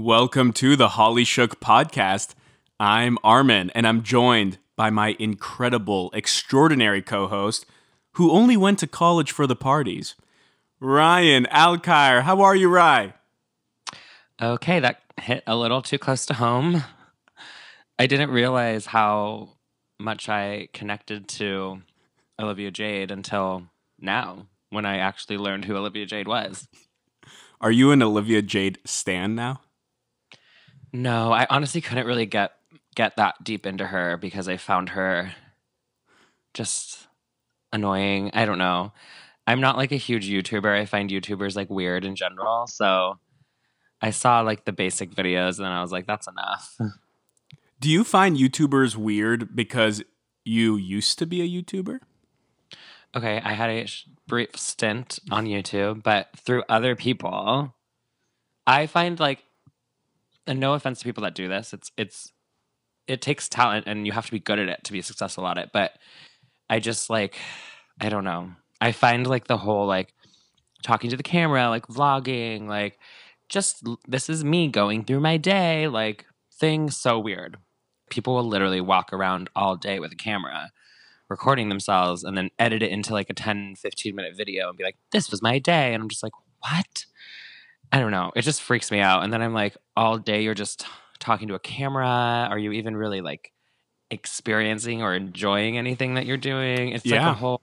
Welcome to the Holly Shook podcast. I'm Armin, and I'm joined by my incredible, extraordinary co host who only went to college for the parties, Ryan Alkire. How are you, Rye? Okay, that hit a little too close to home. I didn't realize how much I connected to Olivia Jade until now, when I actually learned who Olivia Jade was. Are you an Olivia Jade stan now? No, I honestly couldn't really get get that deep into her because I found her just annoying. I don't know. I'm not like a huge YouTuber. I find YouTubers like weird in general. So I saw like the basic videos and then I was like, that's enough. Do you find YouTubers weird because you used to be a YouTuber? Okay, I had a brief stint on YouTube, but through other people, I find like, and no offense to people that do this, it's it's it takes talent and you have to be good at it to be successful at it. But I just like, I don't know. I find like the whole like talking to the camera, like vlogging, like just this is me going through my day, like thing so weird. People will literally walk around all day with a camera recording themselves and then edit it into like a 10 15 minute video and be like this was my day and i'm just like what i don't know it just freaks me out and then i'm like all day you're just talking to a camera are you even really like experiencing or enjoying anything that you're doing it's Yeah. like a whole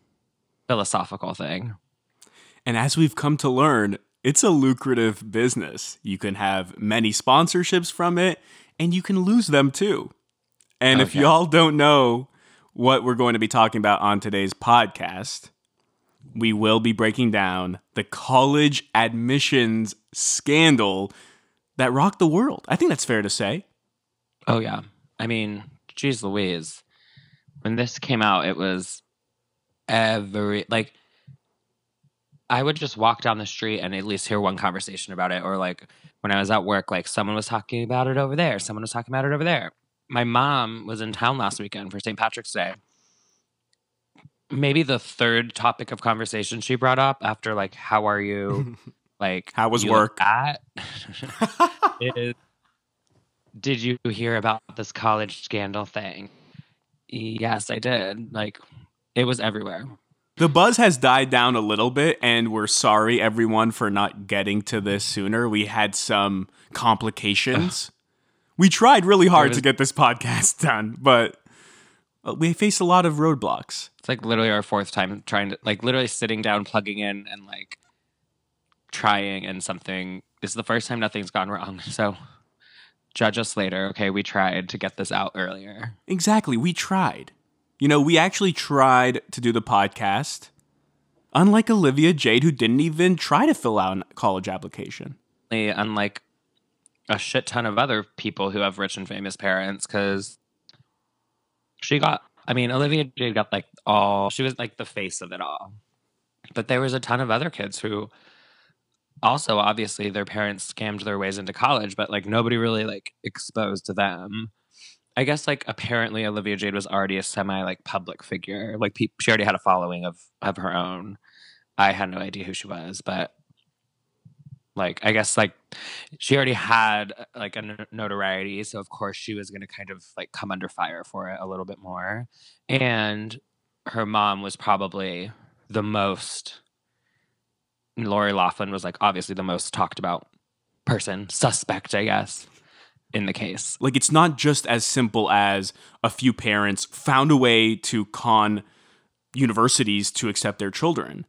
philosophical thing And as we've come to learn, it's a lucrative business. You can have many sponsorships from it, and you can lose them too. And if y'all don't know what we're going to be talking about on today's podcast, we will be breaking down the college admissions scandal that rocked the world. I think that's fair to say. Oh yeah. I mean, geez Louise. When this came out, it was every like I would just walk down the street and at least hear one conversation about it. Or like when I was at work, like someone was talking about it over there, someone was talking about it over there. My mom was in town last weekend for St. Patrick's Day. Maybe the third topic of conversation she brought up after like, how are you? Like How was work? At is did you hear about this college scandal thing? Yes, I did. Like it was everywhere. The buzz has died down a little bit, and we're sorry, everyone, for not getting to this sooner. We had some complications. we tried really hard was- to get this podcast done, but Uh, we faced a lot of roadblocks. It's like literally our fourth time trying to like literally sitting down, plugging in and like trying and something this is the first time nothing's gone wrong. So judge us later. Okay, we tried to get this out earlier. Exactly, we tried. You know, we actually tried to do the podcast, unlike Olivia Jade, who didn't even try to fill out a college application. Unlike a shit ton of other people who have rich and famous parents, because she got I mean, Olivia Jade got like all she was like the face of it all. But there was a ton of other kids who also obviously their parents scammed their ways into college, but like nobody really like exposed to them. I guess like apparently Olivia Jade was already a semi like public figure. Like pe- she already had a following of of her own. I had no idea who she was, but like I guess like she already had uh, like a notoriety, so of course she was going to kind of like come under fire for it a little bit more. And her mom was probably the most Lori Loughlin was like obviously the most talked about person, suspect, I guess, in the case. Like it's not just as simple as a few parents found a way to con universities to accept their children.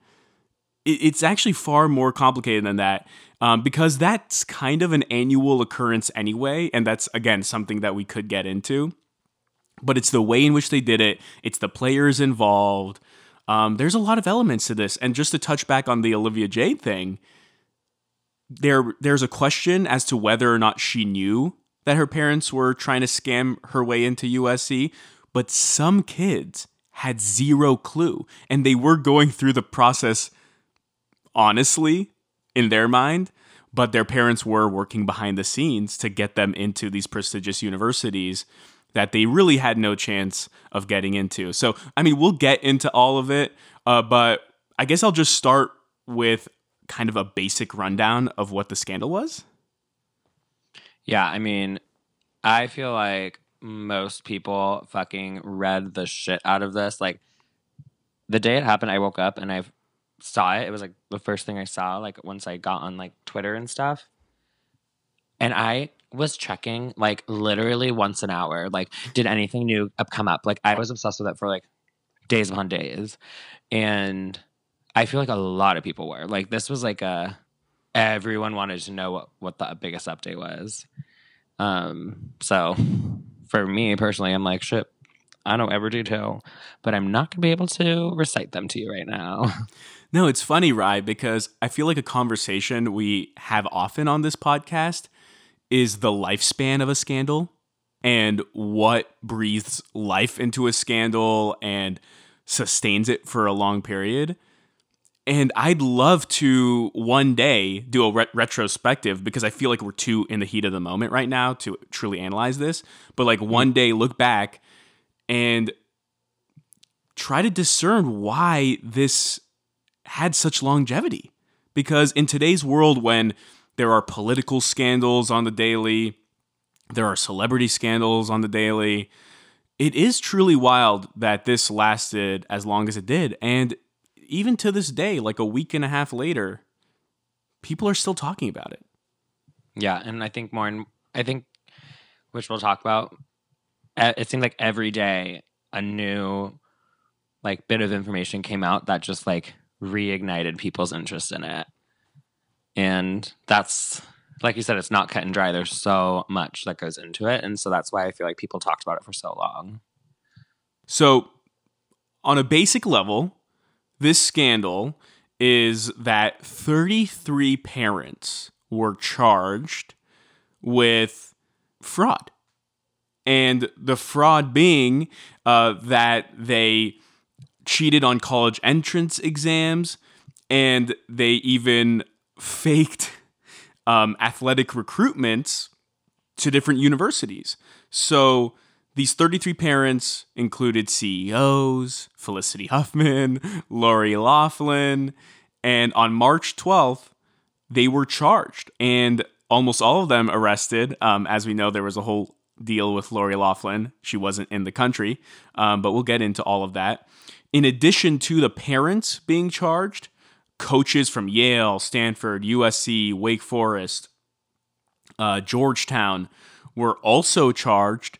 It- It's actually far more complicated than that um, because that's kind of an annual occurrence anyway. And that's, again, something that we could get into. But it's the way in which they did it, it's the players involved. Um, there's a lot of elements to this. And just to touch back on the Olivia Jade thing, there there's a question as to whether or not she knew that her parents were trying to scam her way into USC, but some kids had zero clue and they were going through the process honestly in their mind, but their parents were working behind the scenes to get them into these prestigious universities that they really had no chance of getting into. So, I mean, we'll get into all of it, uh, but I guess I'll just start with kind of a basic rundown of what the scandal was. Yeah, I mean, I feel like most people fucking read the shit out of this. Like the day it happened, I woke up and I saw it. It was like the first thing I saw, like once I got on like Twitter and stuff. And I was checking like literally once an hour. Like, did anything new come up? Like, I was obsessed with it for like days upon days. And I feel like a lot of people were. Like, this was like a everyone wanted to know what, what the biggest update was. Um, so for me personally, I'm like, shit, I know every detail, but I'm not gonna be able to recite them to you right now. No, it's funny, Rye, because I feel like a conversation we have often on this podcast is the lifespan of a scandal and what breathes life into a scandal and sustains it for a long period. And I'd love to one day do a re- retrospective because I feel like we're too in the heat of the moment right now to truly analyze this. But like mm-hmm. one day look back and try to discern why this had such longevity. Because in today's world, when there are political scandals on the daily, there are celebrity scandals on the daily, it is truly wild that this lasted as long as it did. And even to this day, like a week and a half later, people are still talking about it. Yeah, and I think more and I think which we'll talk about. It seemed like every day a new like bit of information came out that just like reignited people's interest in it. And that's like you said, it's not cut and dry. There's so much that goes into it. And so that's why I feel like people talked about it for so long. So, on a basic level, this scandal is that 33 parents were charged with fraud. And the fraud being uh, that they cheated on college entrance exams and they even faked um, athletic recruitments to different universities. So these 33 parents included CEOs, Felicity Huffman, Lori Loughlin, and on March 12th, they were charged and almost all of them arrested. Um, as we know, there was a whole deal with Lori Loughlin. She wasn't in the country, um, but we'll get into all of that. In addition to the parents being charged, coaches from Yale, Stanford, USC, Wake Forest, uh, Georgetown were also charged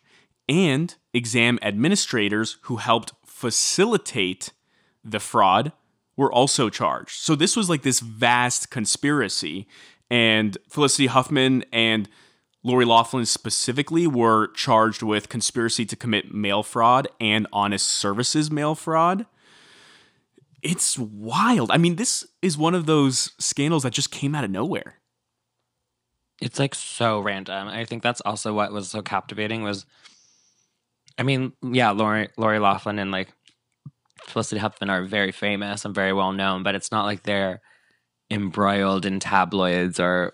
and exam administrators who helped facilitate the fraud were also charged. So this was like this vast conspiracy. And Felicity Huffman and Lori Loughlin specifically were charged with conspiracy to commit mail fraud and honest services mail fraud. It's wild. I mean, this is one of those scandals that just came out of nowhere. It's like so random. I think that's also what was so captivating was I mean, yeah, Lori Lori Loughlin and like Felicity Huffman are very famous and very well known, but it's not like they're embroiled in tabloids or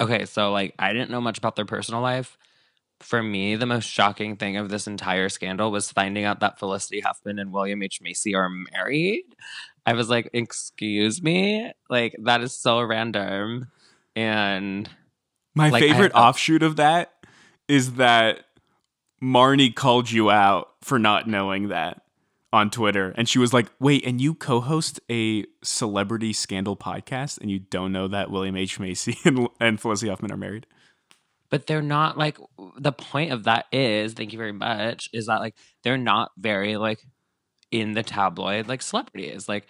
okay, so like I didn't know much about their personal life. For me, the most shocking thing of this entire scandal was finding out that Felicity Huffman and William H. Macy are married. I was like, excuse me? Like, that is so random. And my like, favorite offshoot of that is that Marnie called you out for not knowing that on Twitter. And she was like, wait, and you co host a celebrity scandal podcast and you don't know that William H. Macy and, and Felicity Huffman are married? But they're not like, the point of that is, thank you very much, is that like they're not very like in the tabloid like celebrities. Like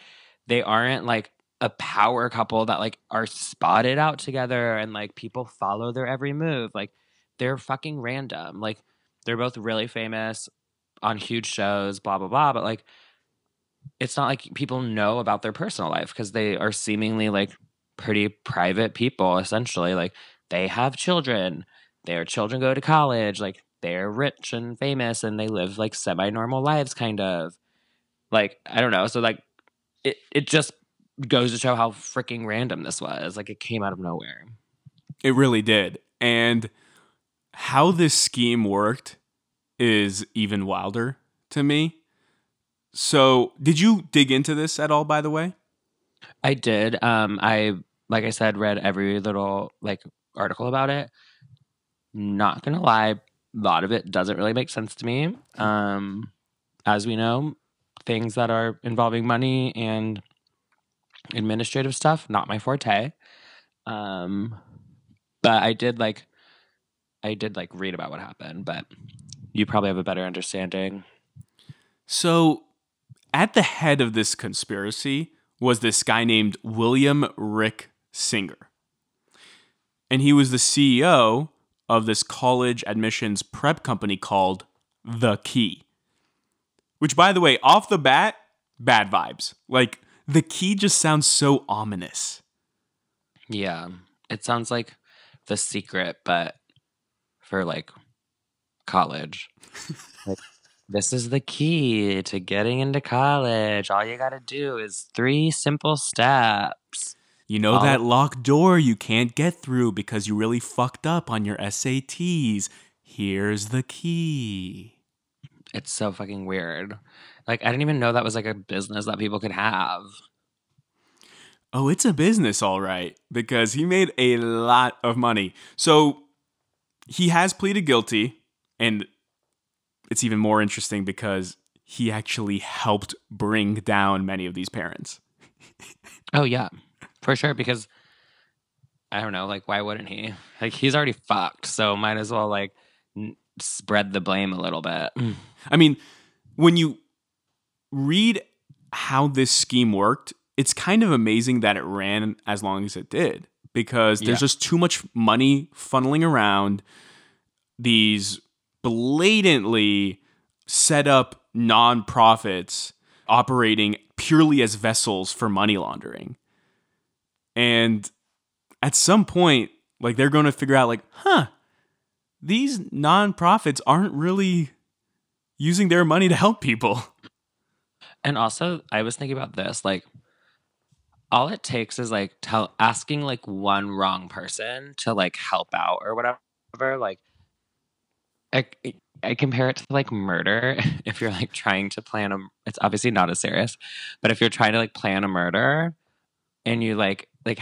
they aren't like a power couple that like are spotted out together and like people follow their every move. Like they're fucking random. Like they're both really famous on huge shows, blah blah blah. But like, it's not like people know about their personal life because they are seemingly like pretty private people. Essentially, like they have children, their children go to college, like they're rich and famous, and they live like semi normal lives, kind of. Like I don't know. So like, it it just goes to show how freaking random this was. Like it came out of nowhere. It really did, and how this scheme worked is even wilder to me. So, did you dig into this at all by the way? I did. Um I like I said read every little like article about it. not gonna lie, a lot of it doesn't really make sense to me. Um, as we know, things that are involving money and administrative stuff, not my forte. Um, but I did like, I did like read about what happened, but you probably have a better understanding. So, at the head of this conspiracy was this guy named William Rick Singer. And he was the CEO of this college admissions prep company called The Key. Which, by the way, off the bat, bad vibes. Like, The Key just sounds so ominous. Yeah, it sounds like the secret, but for like college. like, this is the key to getting into college. All you got to do is three simple steps. You know All- that locked door you can't get through because you really fucked up on your SATs. Here's the key. It's so fucking weird. Like, I didn't even know that was like a business that people could have. Oh, it's a business, all right, because he made a lot of money. So he has pleaded guilty, and it's even more interesting because he actually helped bring down many of these parents. Oh, yeah, for sure. Because I don't know, like, why wouldn't he? Like, he's already fucked. So might as well, like, n- spread the blame a little bit. I mean, when you read how this scheme worked, it's kind of amazing that it ran as long as it did because there's Yeah. just too much money funneling around these blatantly set up nonprofits operating purely as vessels for money laundering. And at some point, like they're going to figure out like, huh, these nonprofits aren't really using their money to help people. And also, I was thinking about this like, all it takes is like tell asking like one wrong person to like help out or whatever. Like, I, I compare it to like murder. If you're like trying to plan a, it's obviously not as serious, but if you're trying to like plan a murder, and you like like,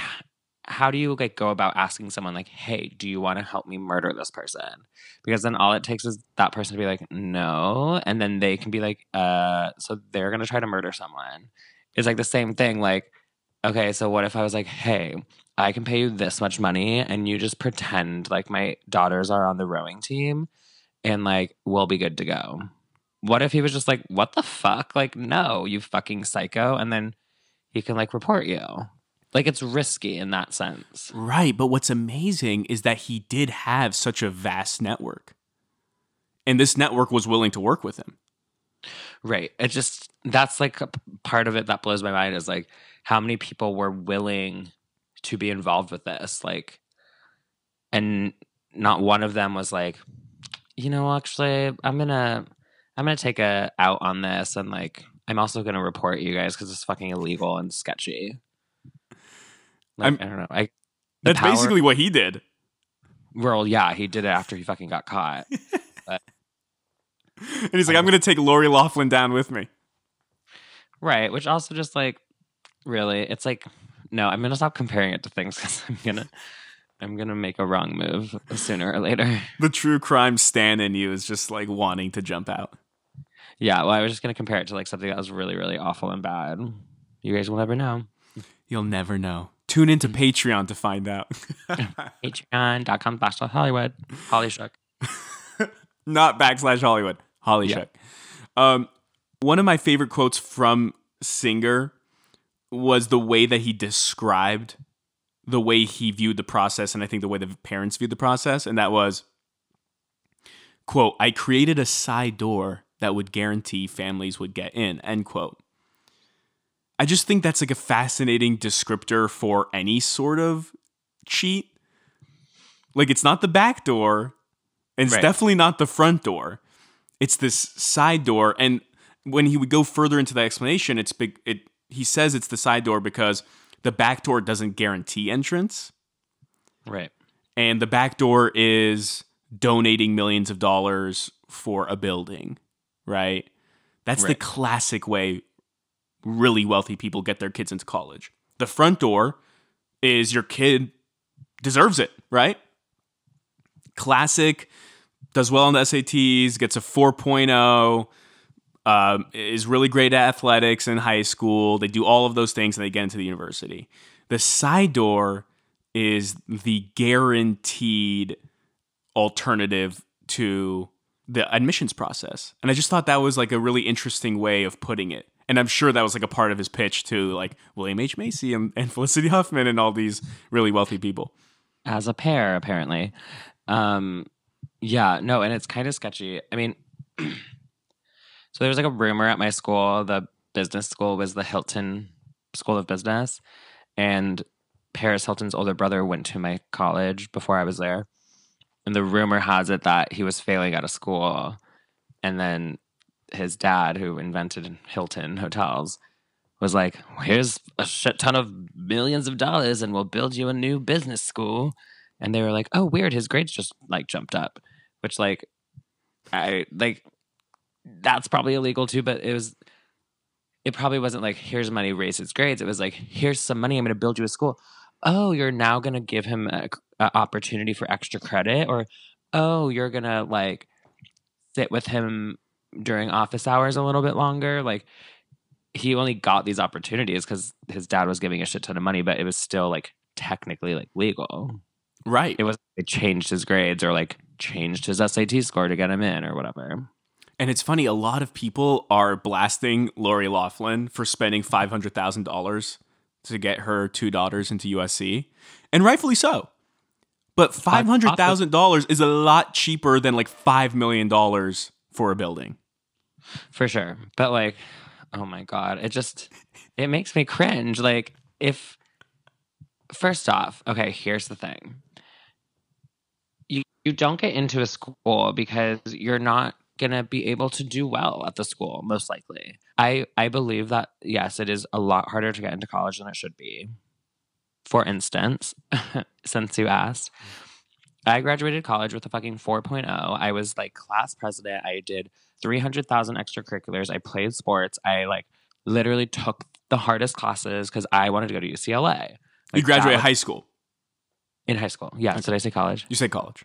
how do you like go about asking someone like, hey, do you want to help me murder this person? Because then all it takes is that person to be like, no, and then they can be like, uh, so they're gonna try to murder someone. It's like the same thing. Like, okay, so what if I was like, hey, I can pay you this much money, and you just pretend like my daughters are on the rowing team, and like we'll be good to go. What if he was just like, what the fuck? Like, no, you fucking psycho, and then he can like report you. Like it's risky in that sense. Right, but what's amazing is that he did have such a vast network. And this network was willing to work with him. Right. It just that's like part of it that blows my mind is like how many people were willing to be involved with this like and not one of them was like you know actually I'm going to I'm to take a out on this and like I'm also going to report you guys cuz it's fucking illegal and sketchy. Like, I'm- I don't know. I That's power- basically what he did. well, yeah, he did it after he fucking got caught. And he's like, I'm going to take Lori Loughlin down with me. Right, which also just like really, it's like no, I'm gonna stop comparing it to things because I'm gonna I'm gonna make a wrong move sooner or later. The true crime stan in you is just like wanting to jump out. Yeah, well, I was just gonna compare it to like something that was really, really awful and bad. You guys will never know. You'll never know. Tune into Patreon to find out. Patreon.com backslash Hollywood. Holly Shook. Not backslash Hollywood. Holly Yeah. Shook. Um, one of my favorite quotes from Singer was the way that he described the way he viewed the process, and I think the way the parents viewed the process, and that was, "quote I created a side door that would guarantee families would get in." End quote. I just think that's like a fascinating descriptor for any sort of cheat. Like it's not the back door, and it's Right. definitely not the front door. It's this side door, and when he would go further into the explanation, it's big. It he says it's the side door because the back door doesn't guarantee entrance, Right. and the back door is donating millions of dollars for a building, right? That's the classic way really wealthy people get their kids into college. The front door is your kid deserves it, right? classic, does well on the SATs, gets a 4.0, um, is really great at athletics in high school. They do all of those things and they get into the university. The side door is the guaranteed alternative to the admissions process. And I just thought that was like a really interesting way of putting it. And I'm sure that was like a part of his pitch to like William H. Macy and, and Felicity Huffman and all these really wealthy people. As a pair, apparently. Um, yeah, no, and it's kind of sketchy. I mean, so there was like a rumor at my school, the business school was the Hilton School of Business. And Paris Hilton's older brother went to my college before I was there. And the rumor has it that he was failing out of school. And then his dad, who invented Hilton hotels, was like, here's a shit ton of millions of dollars and we'll build you a new business school. And they were like, oh, weird. His grades just like jumped up, which like, I like, that's probably illegal too, but it was, it probably wasn't like, here's money, raise his grades. It was like, here's some money. I'm going to build you a school. Oh, you're now going to give him a, a opportunity for extra credit or, oh, you're going to like sit with him during office hours a little bit longer. Like he only got these opportunities because his dad was giving a shit ton of money, but it was still like technically like legal. Right. It was it changed his grades or like changed his SAT score to get him in or whatever. And it's funny, a lot of people are blasting Lori Loughlin for spending five hundred thousand dollars to get her two daughters into USC, and rightfully so. But five hundred thousand dollars is a lot cheaper than like five million dollars for a building. For sure. But like, oh my God, it just it makes me cringe. Like, if first off, okay, here's the thing. You you don't get into a school because you're not gonna be able to do well at the school, most likely. I I believe that yes, it is a lot harder to get into college than it should be. For instance, since you asked, I graduated college with a fucking 4.0. I was like class president. I did 300,000 extracurriculars. I played sports. I like literally took the hardest classes because I wanted to go to UCLA. Like, you graduated high school? In high school. Yeah. Okay. Did I say college? You said college.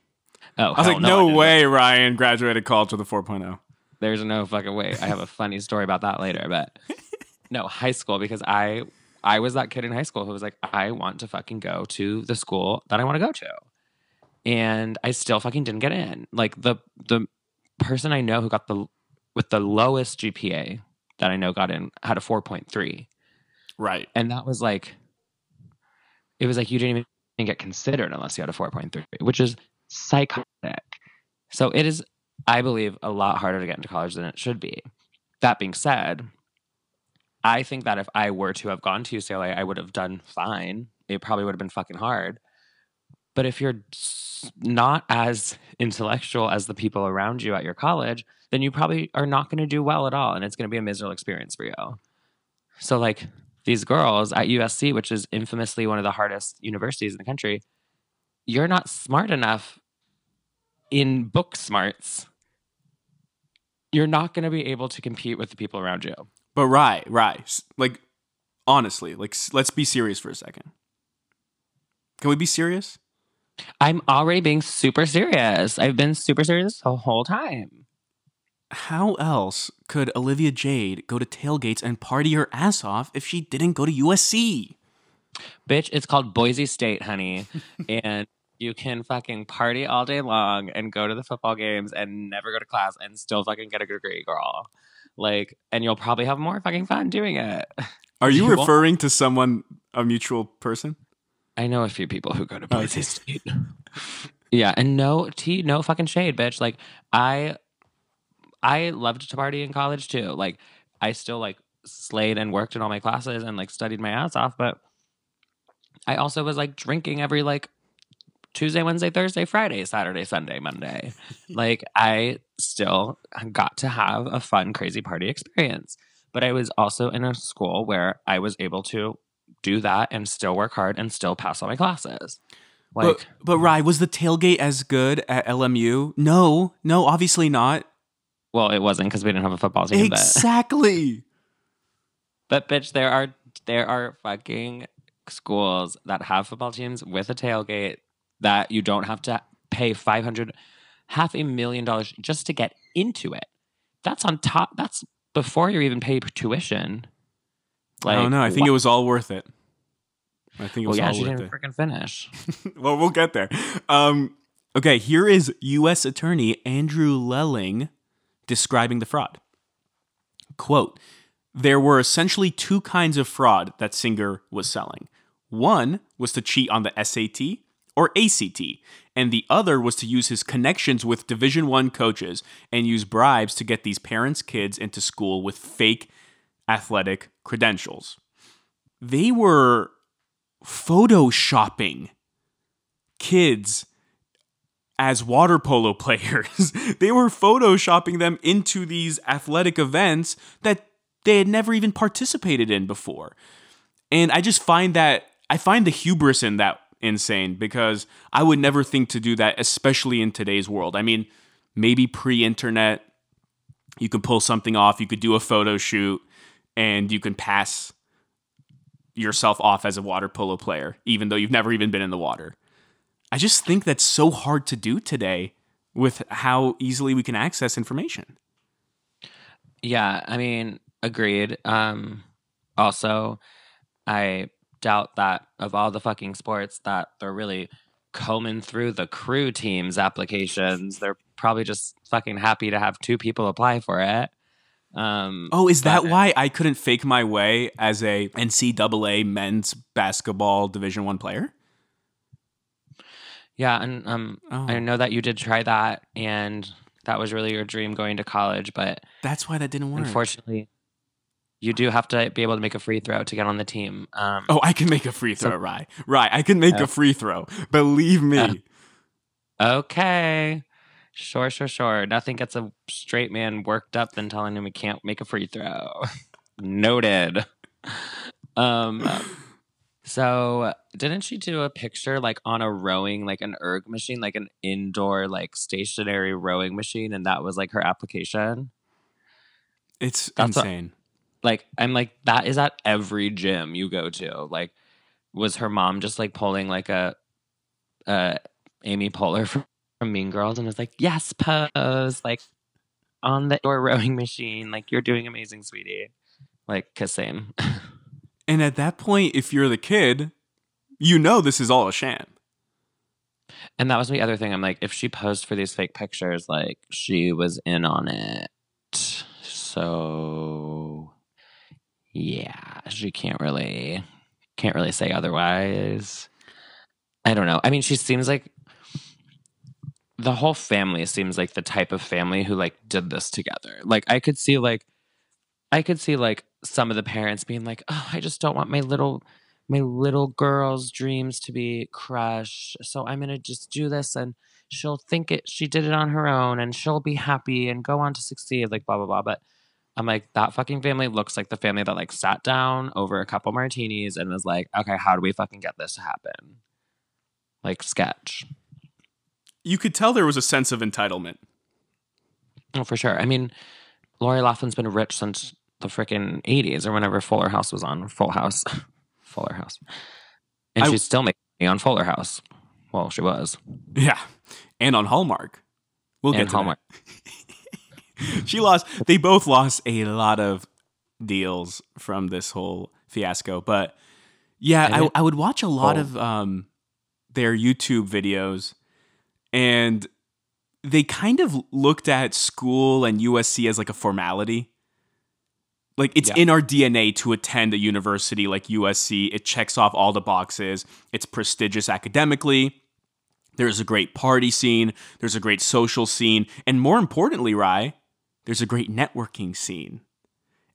Oh, I was like, no, no way Ryan graduated college with a 4.0. There's no fucking way. I have a funny story about that later, but no, high school because I I was that kid in high school who was like, I want to fucking go to the school that I want to go to. And I still fucking didn't get in. Like the the person I know who got the with the lowest GPA that I know got in had a 4.3. Right. And that was like it was like you didn't even get considered unless you had a 4.3, which is psychotic. So it is, I believe, a lot harder to get into college than it should be. That being said, I think that if I were to have gone to UCLA, I would have done fine. It probably would have been fucking hard. But if you're not as intellectual as the people around you at your college, then you probably are not going to do well at all. And it's going to be a miserable experience for you. So, like these girls at USC, which is infamously one of the hardest universities in the country, you're not smart enough in book smarts. You're not going to be able to compete with the people around you. But right, right. Like honestly, like let's be serious for a second. Can we be serious? I'm already being super serious. I've been super serious the whole time. How else could Olivia Jade go to tailgates and party her ass off if she didn't go to USC? Bitch, it's called Boise State, honey. and you can fucking party all day long and go to the football games and never go to class and still fucking get a degree, girl. Like, and you'll probably have more fucking fun doing it. Are you, you referring won't? to someone, a mutual person? I know a few people who go to oh, Boise State. yeah, and no tea, no fucking shade, bitch. Like I, I loved to party in college too. Like I still like slayed and worked in all my classes and like studied my ass off, but I also was like drinking every like Tuesday, Wednesday, Thursday, Friday, Saturday, Sunday, Monday. like I still got to have a fun, crazy party experience. But I was also in a school where I was able to do that and still work hard and still pass all my classes. Like, but, but Rye, was the tailgate as good at LMU? No, no, obviously not. Well, it wasn't because we didn't have a football team. Exactly. But, but bitch, there are there are fucking schools that have football teams with a tailgate that you don't have to pay 500 half a million dollars just to get into it. That's on top that's before you even pay tuition. I don't know. I think what- it was all worth it. I think it Well, was yeah, all she worth didn't it. freaking finish. well, we'll get there. Um, okay, here is U.S. Attorney Andrew Lelling describing the fraud. Quote There were essentially two kinds of fraud that Singer was selling. One was to cheat on the SAT or ACT, and the other was to use his connections with Division 1 coaches and use bribes to get these parents' kids into school with fake athletic credentials. They were photoshopping kids as water polo players. they were photoshopping them into these athletic events that they had never even participated in before. And I just find that I find the hubris in that insane because I would never think to do that, especially in today's world. I mean, maybe pre internet, you could pull something off, you could do a photo shoot, and you can pass yourself off as a water polo player, even though you've never even been in the water. I just think that's so hard to do today with how easily we can access information. Yeah, I mean, agreed. Um, also, I doubt that of all the fucking sports that they're really combing through the crew teams applications. They're probably just fucking happy to have two people apply for it. Um, Oh, is that why I couldn't fake my way as a NCAA men's basketball Division One player? Yeah, and um, Oh, I know that you did try that, and that was really your dream going to college, but that's why that didn't work. unfortunately, you do have to be able to make a free throw to get on the team. Um, Oh, I can make a free So- throw, right? Right, I can make Oh. a free throw. Believe me. Uh, Okay. Sure, sure, sure. Nothing gets a straight man worked up than telling him he can't make a free throw. Noted. Um so didn't she do a picture like on a rowing like an erg machine, like an indoor like stationary rowing machine and that was like her application? it's That's insane. Like I'm like that is at every gym you go to. Like was her mom just like pulling like a uh Amy Poehler from, from Mean Girls and was like, "Yes, pose like on the door rowing machine. Like you're doing amazing, sweetie." Like kissing. and at that point, if you're the kid, you know this is all a sham. and that was the other thing. I'm like, if she posed for these fake pictures, like she was in on it. So yeah, she can't really can't really say otherwise. I don't know. I mean, she seems like the whole family seems like the type of family who like did this together. Like I could see like I could see like some of the parents being like, "Oh, I just don't want my little my little girl's dreams to be crushed. So I'm going to just do this and she'll think it she did it on her own and she'll be happy and go on to succeed like blah blah blah." But I'm like that fucking family looks like the family that like sat down over a couple martinis and was like, "Okay, how do we fucking get this to happen?" Like sketch. You could tell there was a sense of entitlement. Oh, for sure. I mean, Lori Loughlin's been rich since the freaking 80s or whenever Fuller House was on. Full House. Fuller House. And I- she's still making money on Fuller House. Well, she was. Yeah. And on Hallmark. We'll and get to Hallmark. that. she lost they both lost a lot of deals from this whole fiasco. But yeah, I, I would watch a lot Oh. of um their YouTube videos and they kind of looked at school and USC as like a formality. Like it's Yeah. in our DNA to attend a university like USC. It checks off all the boxes. It's prestigious academically. There's a great party scene. There's a great social scene. And more importantly, Rye, there's a great networking scene.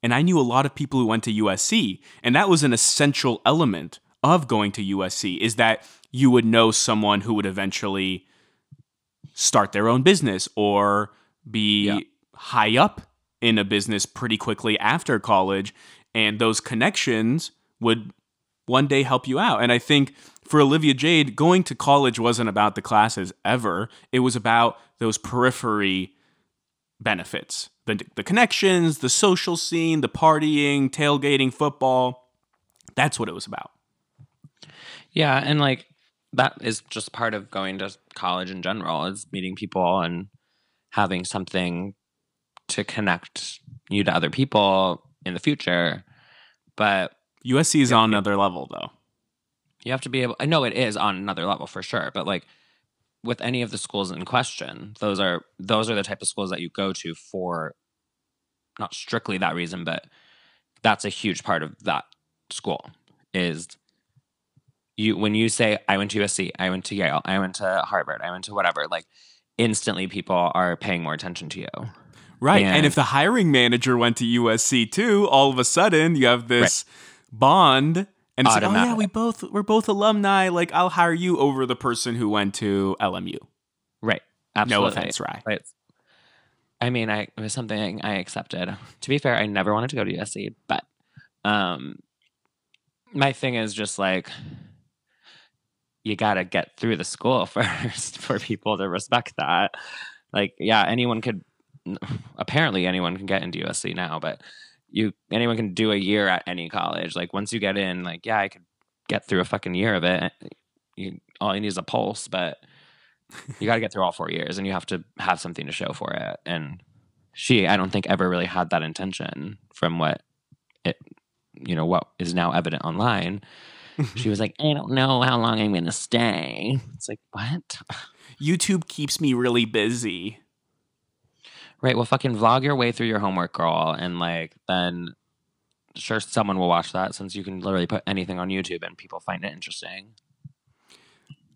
And I knew a lot of people who went to USC, and that was an essential element of going to USC is that you would know someone who would eventually start their own business or be Yeah. high up in a business pretty quickly after college and those connections would one day help you out. And I think for Olivia Jade, going to college wasn't about the classes ever. It was about those periphery benefits the, the connections, the social scene, the partying, tailgating, football. That's what it was about. Yeah, and like that is just part of going to college in general is meeting people and having something to connect you to other people in the future. But USC is on another level though. you have to be able I know it is on another level for sure, but like with any of the schools in question, those are those are the type of schools that you go to for not strictly that reason, but that's a huge part of that school is you when you say I went to USC, I went to Yale, I went to Harvard, I went to whatever, like instantly people are paying more attention to you. Right. And, And- if the hiring manager went to USC too, all of a sudden you have this bond and it's like, oh yeah, we both we're both alumni. Like I'll hire you over the person who went to LMU. Right. Absolutely. No offense, Rye. But I mean, I it was something I accepted. To be fair, I never wanted to go to USC, but um, my thing is just like you got to get through the school first for people to respect that. Like, yeah, anyone could. Apparently, anyone can get into USC now, but you anyone can do a year at any college. Like, once you get in, like, yeah, I could get through a fucking year of it. You all you need is a pulse, but you got to get through all four years and you have to have something to show for it and she i don't think ever really had that intention from what it you know what is now evident online she was like i don't know how long i'm gonna stay it's like what YouTube keeps me really busy. Right well fucking vlog your way through your homework girl and like then sure someone will watch that since you can literally put anything on youtube and people find it interesting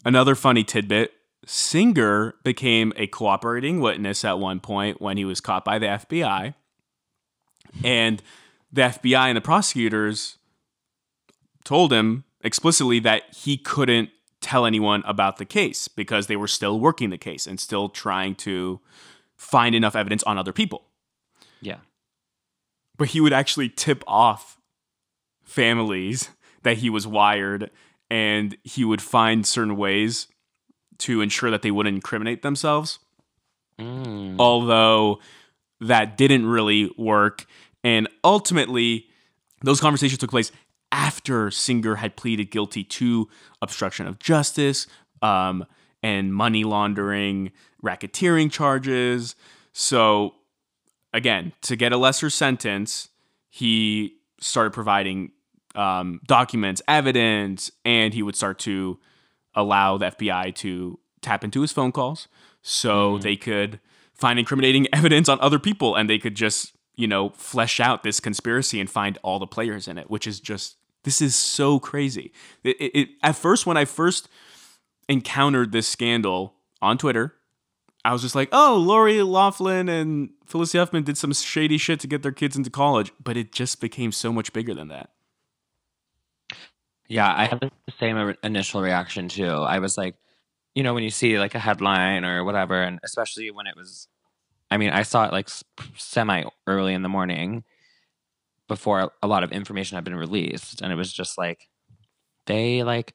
Another funny tidbit Singer became a cooperating witness at one point when he was caught by the FBI. And the FBI and the prosecutors told him explicitly that he couldn't tell anyone about the case because they were still working the case and still trying to find enough evidence on other people. yeah But he would actually tip off families that he was wired and he would find certain ways to ensure that they wouldn't incriminate themselves. Mm. Although that didn't really work. And ultimately, those conversations took place after Singer had pleaded guilty to obstruction of justice um, and money laundering, racketeering charges. So, again, to get a lesser sentence, he started providing um, documents, evidence, and he would start to allow the FBI to tap into his phone calls so they could find incriminating evidence on other people and they could just, you know, flesh out this conspiracy and find all the players in it, which is just, this is so crazy. It, it, it- at first, when I first encountered this scandal on Twitter, I was just like, oh, Lori Loughlin and Felicity Huffman did some shady shit to get their kids into college. But it just became so much bigger than that. Yeah, I had the same initial reaction too. I was like, you know, when you see like a headline or whatever, and especially when it was, I mean, I saw it like semi early in the morning before a lot of information had been released, and it was just like they like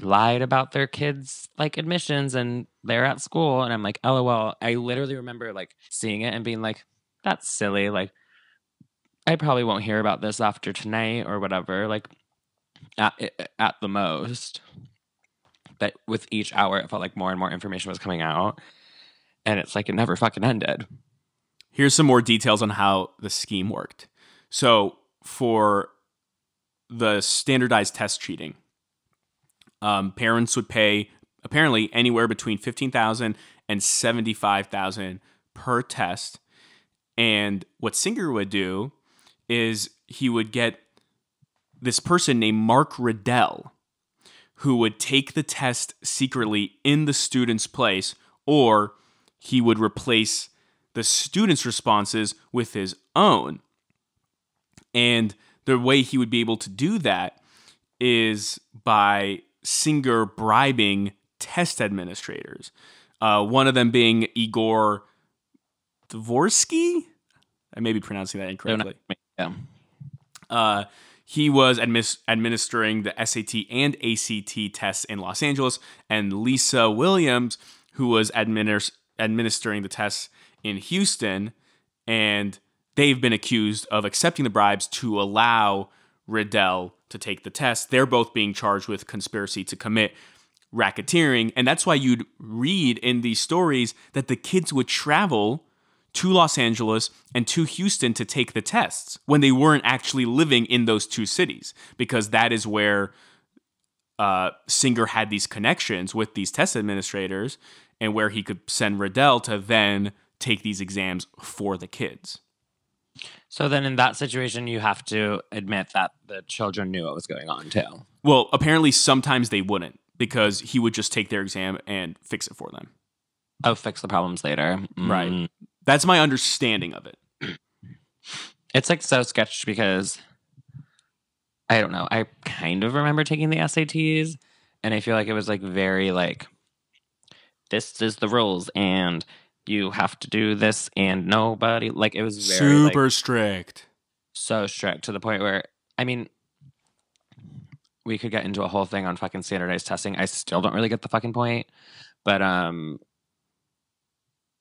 lied about their kids like admissions and they're at school and i'm like lol i literally remember like seeing it and being like that's silly like i probably won't hear about this after tonight or whatever like at, eh, eh, at the most. But with each hour, it felt like more and more information was coming out. And it's like it never fucking ended. Here's some more details on how the scheme worked. So, for the standardized test cheating, um, parents would pay apparently anywhere between 15,000 and 75,000 per test. And what Singer would do is he would get this person named Mark Riddell, who would take the test secretly in the student's place, or he would replace the student's responses with his own. And the way he would be able to do that is by Singer bribing test administrators. Uh, one of them being Igor Dvorsky. I may be pronouncing that incorrectly. Yeah. Uh, he was admis- administering the SAT and ACT tests in Los Angeles, and Lisa Williams, who was administ- administering the tests in Houston, and they've been accused of accepting the bribes to allow Riddell to take the test. They're both being charged with conspiracy to commit racketeering. And that's why you'd read in these stories that the kids would travel to Los Angeles and to Houston to take the tests when they weren't actually living in those two cities, because that is where uh, Singer had these connections with these test administrators and where he could send Riddell to then take these exams for the kids. So then in that situation, you have to admit that the children knew what was going on too. Well, apparently sometimes they wouldn't because he would just take their exam and fix it for them. Oh, fix the problems later. Mm. Right. That's my understanding of it. It's like so sketched because I don't know. I kind of remember taking the SATs and I feel like it was like very like this is the rules and you have to do this and nobody like it was very Super like, strict. so strict to the point where I mean we could get into a whole thing on fucking standardized testing. I still don't really get the fucking point. But um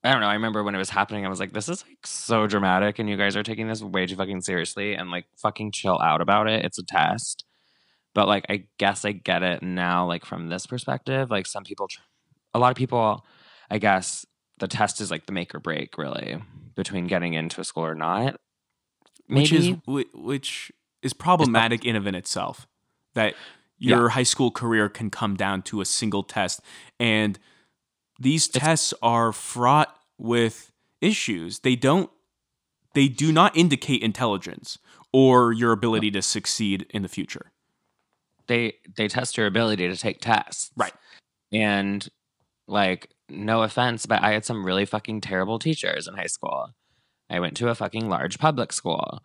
I don't know. I remember when it was happening, I was like, this is like so dramatic, and you guys are taking this way too fucking seriously and like fucking chill out about it. It's a test. But like, I guess I get it now, like from this perspective. Like, some people, tr- a lot of people, I guess the test is like the make or break, really, between getting into a school or not. Which is which is problematic in of in itself. That your high school career can come down to a single test and these tests are fraught with issues. They don't they do not indicate intelligence or your ability to succeed in the future. they they test your ability to take tests. Right. And like no offense, but I had some really fucking terrible teachers in high school. I went to a fucking large public school.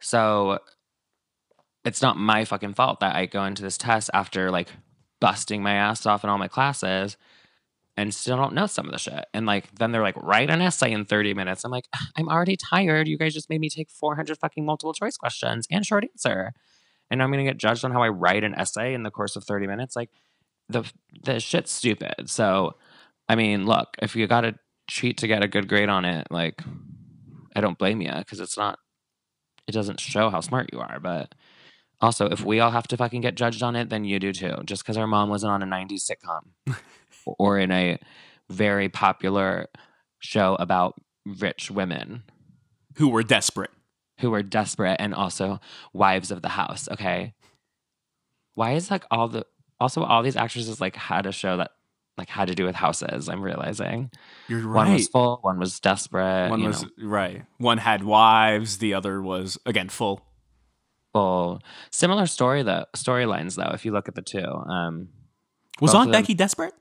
So it's not my fucking fault that I go into this test after like busting my ass off in all my classes and still don't know some of the shit. And like then they're like, write an essay in 30 minutes. I'm like, I'm already tired. You guys just made me take 400 fucking multiple choice questions and short answer. And I'm gonna get judged on how I write an essay in the course of 30 minutes. Like the the shit's stupid. So I mean, look, if you gotta cheat to get a good grade on it, like I don't blame you because it's not it doesn't show how smart you are. But also, if we all have to fucking get judged on it, then you do too. Just because our mom wasn't on a 90s sitcom or in a very popular show about rich women Who were desperate. who were desperate and also wives of the house. Okay. Why is like all the also all these actresses like had a show that like had to do with houses? I'm realizing You're right. one was full, one was desperate. One was know, right. One had wives, the other was again full. full. Similar story though storylines though. If you look at the two, um, Was Aunt. Becky desperate?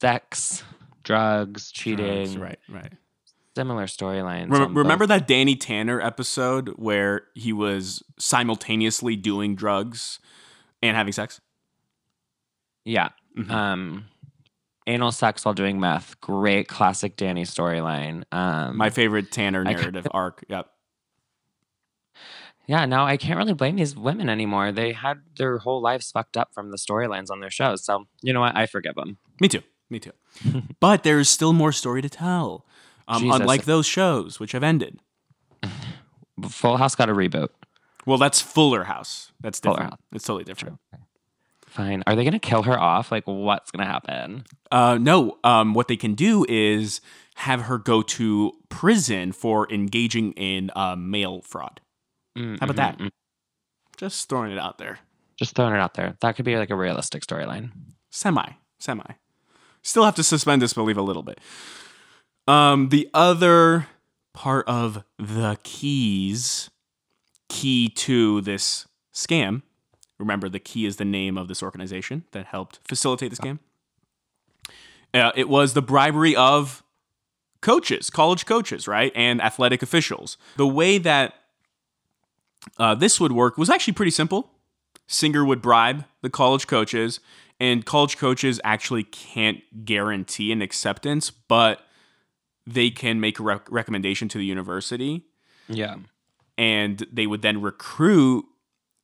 sex, drugs, cheating, Drugs, Right, right. similar storylines. On remember both. that Danny Tanner episode where he was simultaneously doing drugs and having sex? Yeah. Mhm. Um, anal sex while doing meth. Great classic Danny storyline. Um, My favorite Tanner narrative arc. Yep. Yeah, no, I can't really blame these women anymore. They had their whole lives fucked up from the storylines on their shows. So, you know what? I forgive them. Me too. Me too. but there is still more story to tell. Um, unlike those shows, which have ended. Full House got a reboot. Well, that's Fuller House. That's Fuller different. House. It's totally different. Fine. Are they going to kill her off? Like, what's going to happen? Uh, no, um, what they can do is have her go to prison for engaging in uh, mail fraud. Mm, How about mhm, that? mm. Just throwing it out there. Just throwing it out there. That could be like a realistic storyline. Semi, semi. Still have to suspend disbelief a little bit. Um, the other part of the keys, key to this scam. Remember, the key is the name of this organization that helped facilitate this game. Uh, it was the bribery of coaches, college coaches, right, and athletic officials. The way that uh, this would work was actually pretty simple. Singer would bribe the college coaches, and college coaches actually can't guarantee an acceptance, but they can make a rec- recommendation to the university, Yeah. and they would then recruit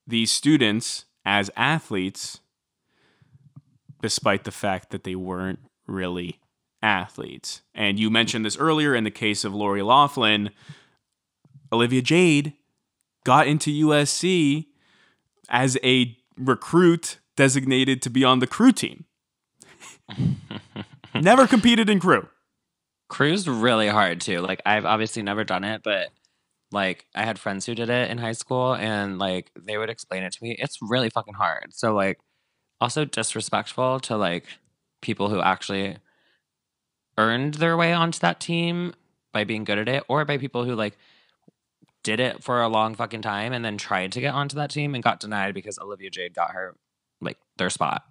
these students as athletes, despite the fact that they weren't really athletes. And you mentioned this earlier in the case of Lori Loughlin. Olivia Jade got into USC as a recruit designated to be on the crew team. Never competed in crew. Crew's really hard too. Like I've obviously never done it, but like I had friends who did it in high school and like they would explain it to me. It's really fucking hard. So like also disrespectful to like people who actually earned their way onto that team by being good at it or by people who like did it for a long fucking time and then tried to get onto that team and got denied because Olivia Jade got her like their spot.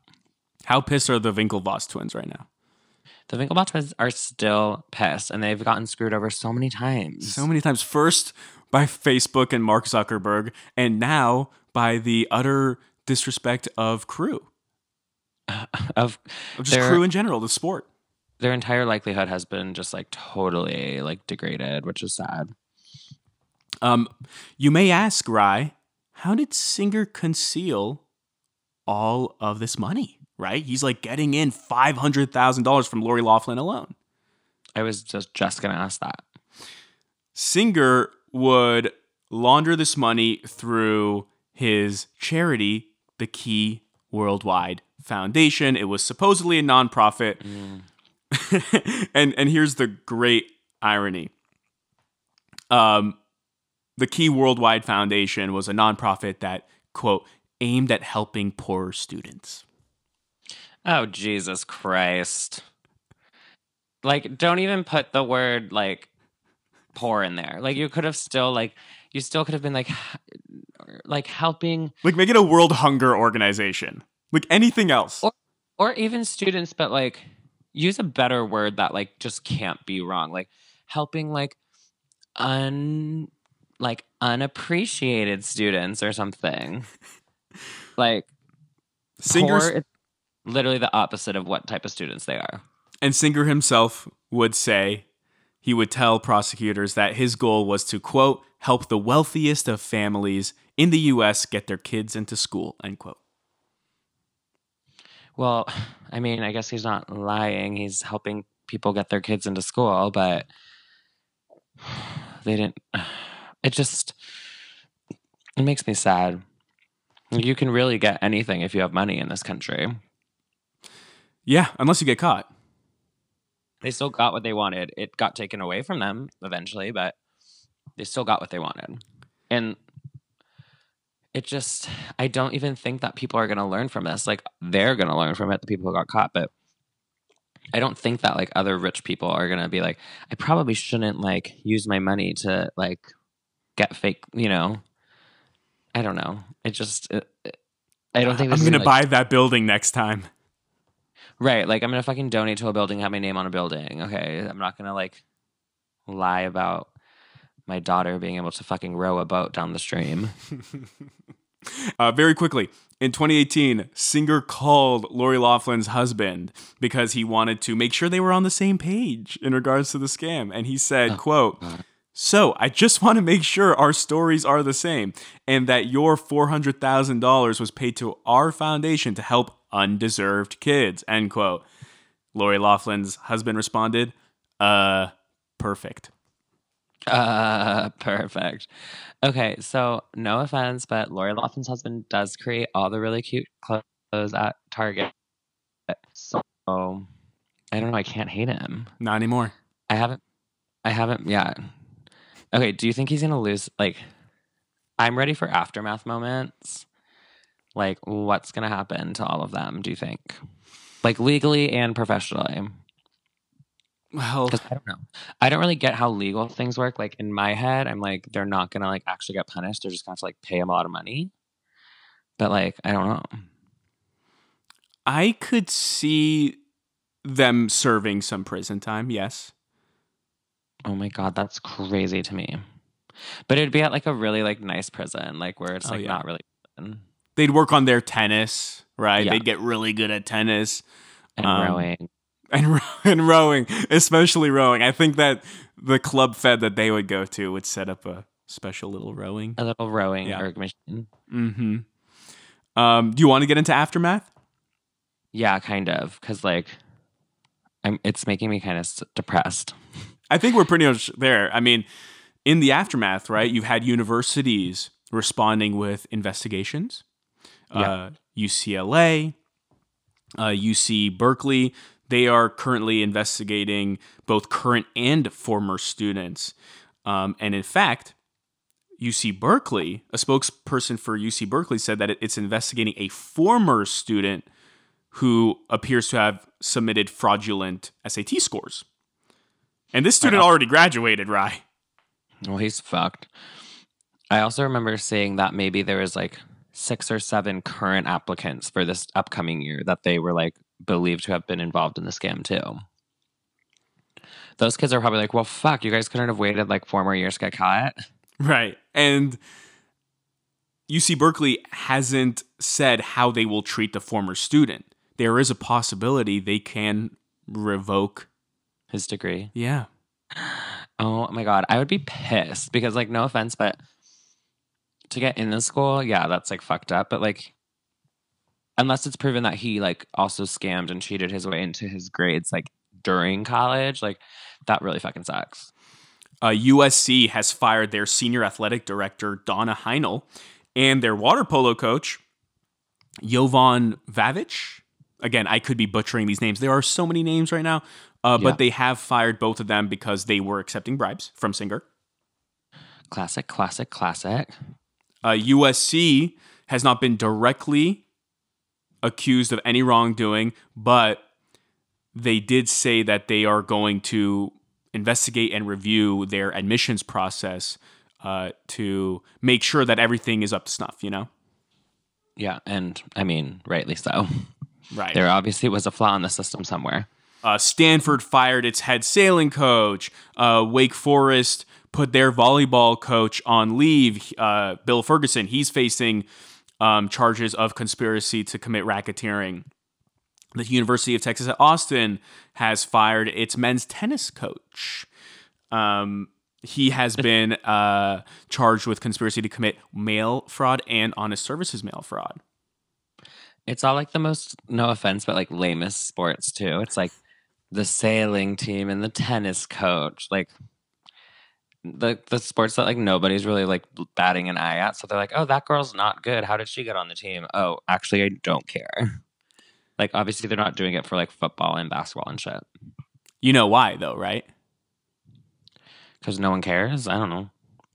How pissed are the Winklevoss twins right now? The Winklevoss twins are still pissed and they've gotten screwed over so many times. So many times. First by Facebook and Mark Zuckerberg, and now by the utter disrespect of crew. of Of just They're- crew in general, the sport. their entire likelihood has been just like totally like degraded, which is sad. Um, you may ask, Rye, how did Singer conceal all of this money? Right? He's like getting in five hundred thousand dollars from Lori Loughlin alone. I was just just gonna ask that. Singer would launder this money through his charity, the Key Worldwide Foundation. It was supposedly a nonprofit. and and here's the great irony. Um the Key Worldwide Foundation was a nonprofit that quote aimed at helping poorer students. Oh Jesus Christ! Like, don't even put the word like poor in there. Like, you could have still like you still could have been like like helping Like make it a world hunger organization. Like anything else. Or- or even students, but like use a better word that like just can't be wrong. Like helping like un like unappreciated students or something. like Singer's poor, literally the opposite of what type of students they are. And Singer himself would say, he would tell prosecutors that his goal was to, quote, help the wealthiest of families in the U.S. get their kids into school, end quote. Well, I mean, I guess he's not lying. He's helping people get their kids into school, but they didn't. It just it makes me sad. You can really get anything if you have money in this country. Yeah, unless you get caught. They still got what they wanted. It got taken away from them eventually, but they still got what they wanted. And it just, I don't even think that people are going to learn from this. Like, they're going to learn from it, the people who got caught, but I don't think that like other rich people are going to be like, I probably shouldn't like use my money to like get fake, you know. I don't know. It just, it, it- I don't think I'm going to buy that building next time. Right. Like I'm gonna fucking donate to a building, have my name on a building. Okay. I'm not gonna like lie about my daughter being able to fucking row a boat down the stream. Uh, very quickly, in 2018, Singer called Lori Loughlin's husband because he wanted to make sure they were on the same page in regards to the scam. And he said, quote, so I just want to make sure our stories are the same and that your $400,000 was paid to our foundation to help undeserved kids, end quote. Lori Loughlin's husband responded, uh, perfect. Uh perfect. Okay, so no offense, but Lori Loughlin's husband does create all the really cute clothes at Target. So I don't know, I can't hate him. Not anymore. I haven't I haven't yeah. Okay, do you think he's gonna lose like I'm ready for aftermath moments. Like what's gonna happen to all of them, do you think? Like legally and professionally. Well, I don't know. I don't really get how legal things work. Like in my head, I'm like, they're not gonna like actually get punished. They're just gonna have to like pay them a lot of money. But like, I don't know. I could see them serving some prison time, yes. Oh my god, that's crazy to me. But it'd be at like a really like nice prison, like where it's Oh, like yeah. not really prison They'd work on their tennis, right? Yeah. They'd get really good at tennis and Um, rowing. and and rowing, especially rowing. I think that the club fed that they would go to would set up a special little rowing. A little rowing Yeah. erg machine. Mm-hmm. Um, do you want to get into aftermath? Yeah, kind of. Cause like I'm it's making me kind of depressed. I think we're pretty much there. I mean, in the aftermath, right? You've had universities responding with investigations. Yeah. Uh, UCLA, uh, UC Berkeley. They are currently investigating both current and former students. Um, and in fact, UC Berkeley, a spokesperson for UC Berkeley said that it's investigating a former student who appears to have submitted fraudulent SAT scores. And this student already graduated, Rye. Well, he's fucked. I also remember seeing that maybe there was like six or seven current applicants for this upcoming year that they were like believed to have been involved in the scam too. Those kids are probably like, well, fuck, you guys couldn't have waited like four more years to get caught. Right. And UC Berkeley hasn't said how they will treat the former student. There is a possibility they can revoke his degree. Yeah. Oh my god, I would be pissed because like no offense, but to get in the school, yeah, that's like fucked up. But like unless it's proven that he like also scammed and cheated his way into his grades like during college, like that really fucking sucks. Uh, USC has fired their senior athletic director Donna Heinel and their water polo coach Jovan Vavic. Again, I could be butchering these names. There are so many names right now, uh, but yeah. they have fired both of them because they were accepting bribes from Singer. Classic, classic, classic. Uh, USC has not been directly accused of any wrongdoing, but they did say that they are going to investigate and review their admissions process uh, to make sure that everything is up to snuff, you know? Yeah, and I mean, rightly so. Right. There obviously was a flaw in the system somewhere. Uh, Stanford fired its head sailing coach. Uh, Wake Forest put their volleyball coach on leave. Uh, Bill Ferguson, he's facing um, charges of conspiracy to commit racketeering. The University of Texas at Austin has fired its men's tennis coach. Um, he has been uh, charged with conspiracy to commit mail fraud and honest services mail fraud. It's all like the most, no offense, but like lamest sports too. It's like the sailing team and the tennis coach. Like, the the sports that like nobody's really like batting an eye at. So they're like, oh, that girl's not good. How did she get on the team? Oh, actually, I don't care. Like, obviously, they're not doing it for like football and basketball and shit. You know why though, right? Because no one cares. I don't know.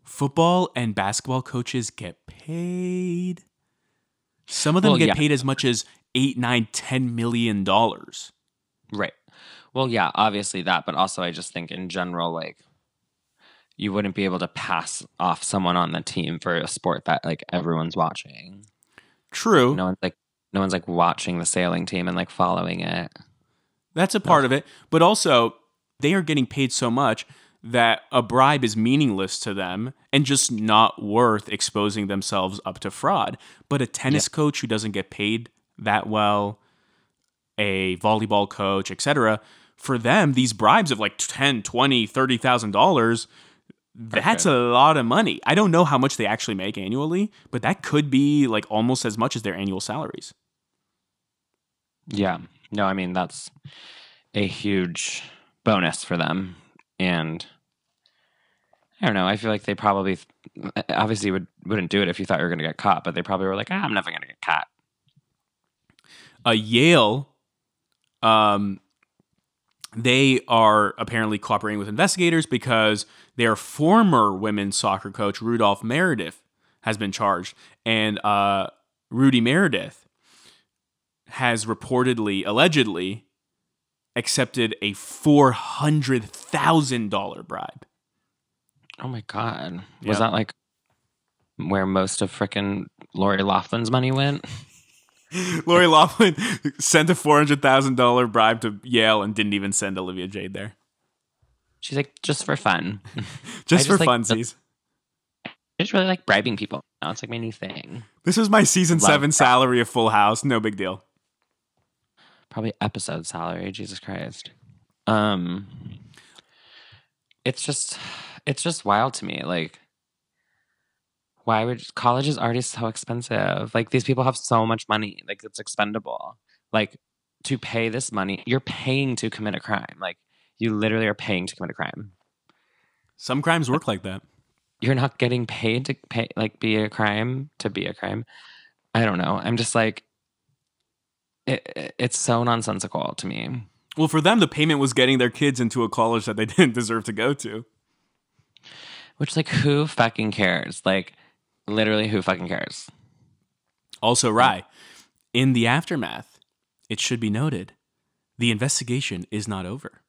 Football and basketball coaches get paid. Some of them well, get yeah. paid as much as eight, nine, ten million dollars. Right. Well, yeah, obviously that, but also I just think in general, like you wouldn't be able to pass off someone on the team for a sport that like everyone's watching. True. No one's like no one's like watching the sailing team and like following it. That's a part of it, but also they are getting paid so much that a bribe is meaningless to them and just not worth exposing themselves up to fraud. But a tennis coach who doesn't get paid that well, a volleyball coach, etc., for them these bribes of like 10, 20, 30,000 dollars that's okay. a lot of money. I don't know how much they actually make annually, but that could be like almost as much as their annual salaries. Yeah. No, I mean, that's a huge bonus for them. And I don't know. I feel like they probably, obviously, would, wouldn't do it if you thought you were going to get caught, but they probably were like, ah, I'm never going to get caught. A Yale um, they are apparently cooperating with investigators because their former women's soccer coach, Rudolph Meredith, has been charged. And uh, Rudy Meredith has reportedly, allegedly, accepted a $400,000 bribe. Oh my God. Was that like where most of frickin' Lori Loughlin's money went? Lori Loughlin sent a four hundred thousand dollar bribe to Yale and didn't even send Olivia Jade there. She's like, just for fun. just for funsies. I just really like bribing people. Now it's like my new thing. This was my season Love seven salary of Full House. No big deal. Probably episode salary. Jesus Christ. Um, it's just, it's just wild to me. Like, why would college is already so expensive? Like these people have so much money, like it's expendable. Like to pay this money, you're paying to commit a crime. Like you literally are paying to commit a crime. Some crimes work like that. You're not getting paid to pay like be a crime to be a crime. I don't know. I'm just like it, it's so nonsensical to me. Well, for them, the payment was getting their kids into a college that they didn't deserve to go to. Which, like, who fucking cares? Like, literally, who fucking cares? Also, Rye, in the aftermath, it should be noted the investigation is not over.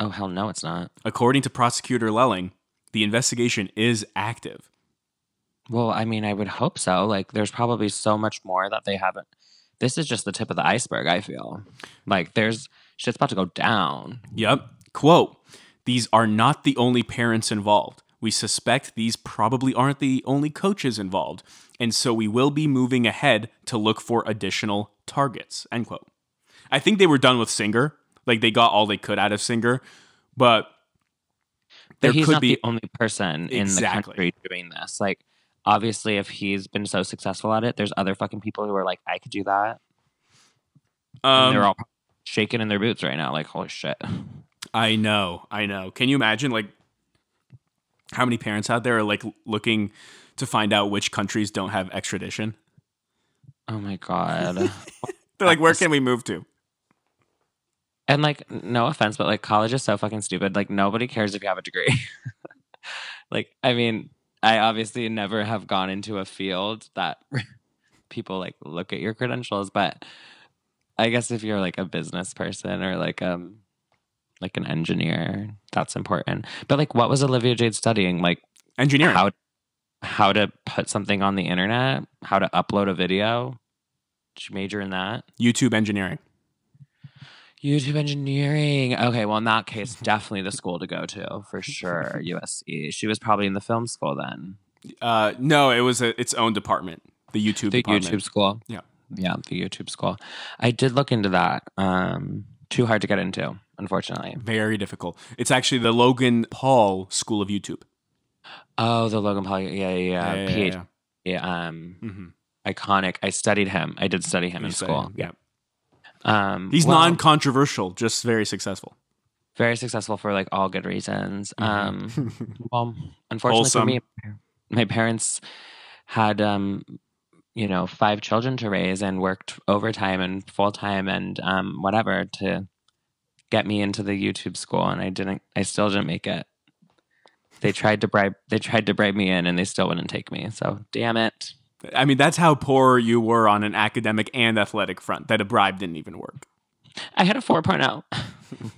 Oh, hell no, it's not. According to prosecutor Lelling, the investigation is active. Well, I mean, I would hope so. Like, there's probably so much more that they haven't. This is just the tip of the iceberg, I feel. Like, there's shit's about to go down. Yep. Quote These are not the only parents involved. We suspect these probably aren't the only coaches involved, and so we will be moving ahead to look for additional targets. End quote. I think they were done with Singer. Like they got all they could out of Singer, but But there he's could not be the only person in the country doing this. Like, obviously, if he's been so successful at it, there's other fucking people who are like, I could do that. and um, they're all shaking in their boots right now. Like, holy shit. I know, I know. Can you imagine like how many parents out there are like looking to find out which countries don't have extradition? Oh my God. They're like, where can we move to? and like, no offense, but like, college is so fucking stupid. Like, nobody cares if you have a degree. like, I mean, I obviously never have gone into a field that people like look at your credentials, but I guess if you're like a business person or like um like an engineer, that's important. But like what was Olivia Jade studying? Like Engineering. how how to put something on the internet, how to upload a video. Did you major in that? YouTube engineering. YouTube engineering. Okay, well in that case, definitely the school to go to for sure. USC. She was probably in the film school then. Uh, no, it was a, its own department. The YouTube The department. YouTube school. Yeah. Yeah, the YouTube school. I did look into that. Um, too hard to get into, unfortunately. Very difficult. It's actually the Logan Paul School of YouTube. Oh, the Logan Paul. Yeah, yeah, yeah. yeah, PhD. yeah. Yeah, um, Mhm. iconic. I studied him. I did study him in You say- school. Yeah. Um, He's well, non-controversial, just very successful. very successful for like all good reasons. Mhm. Um, well, unfortunately for me, my parents had um, you know, five children to raise and worked overtime and full time and um, whatever to get me into the YouTube school, and I didn't. I still didn't make it. They tried to bribe. They tried to bribe me in, and they still wouldn't take me. So damn it. I mean, that's how poor you were on an academic and athletic front. That a bribe didn't even work. I had a 4.0.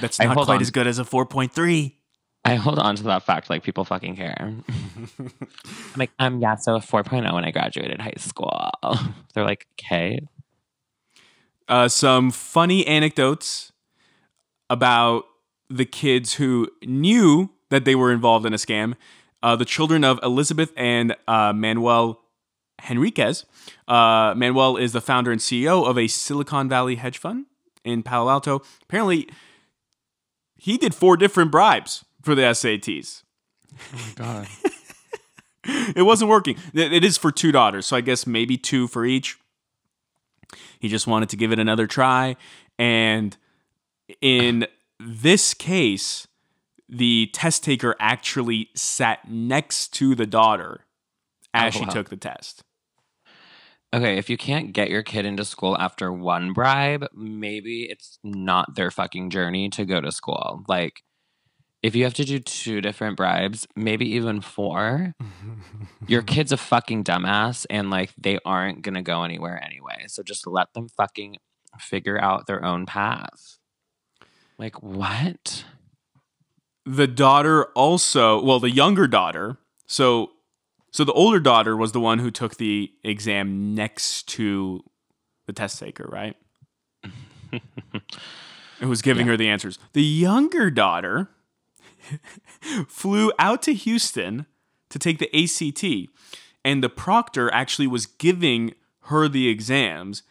That's not quite on. as good as a 4.3. I hold on to that fact like people fucking care. I'm like, um, yeah, so a 4.0 when I graduated high school. They're like, okay. uh, some funny anecdotes about the kids who knew that they were involved in a scam. Uh, the children of Elizabeth and uh, Manuel Henriquez. Uh, Manuel is the founder and CEO of a Silicon Valley hedge fund in Palo Alto. Apparently, he did four different bribes for the SATs. Oh God. it wasn't working. It is for two daughters, so I guess maybe two for each. He just wanted to give it another try. And in this case, the test taker actually sat next to the daughter as Oh, she wow. took the test. Okay, if you can't get your kid into school after one bribe, maybe it's not their fucking journey to go to school. Like, if you have to do two different bribes, maybe even four, your kid's a fucking dumbass and like they aren't gonna go anywhere anyway. So just let them fucking figure out their own path. Like, what? the daughter also well the younger daughter so so the older daughter was the one who took the exam next to the test taker right who was giving her the answers the younger daughter flew out to houston to take the act and the proctor actually was giving her the exams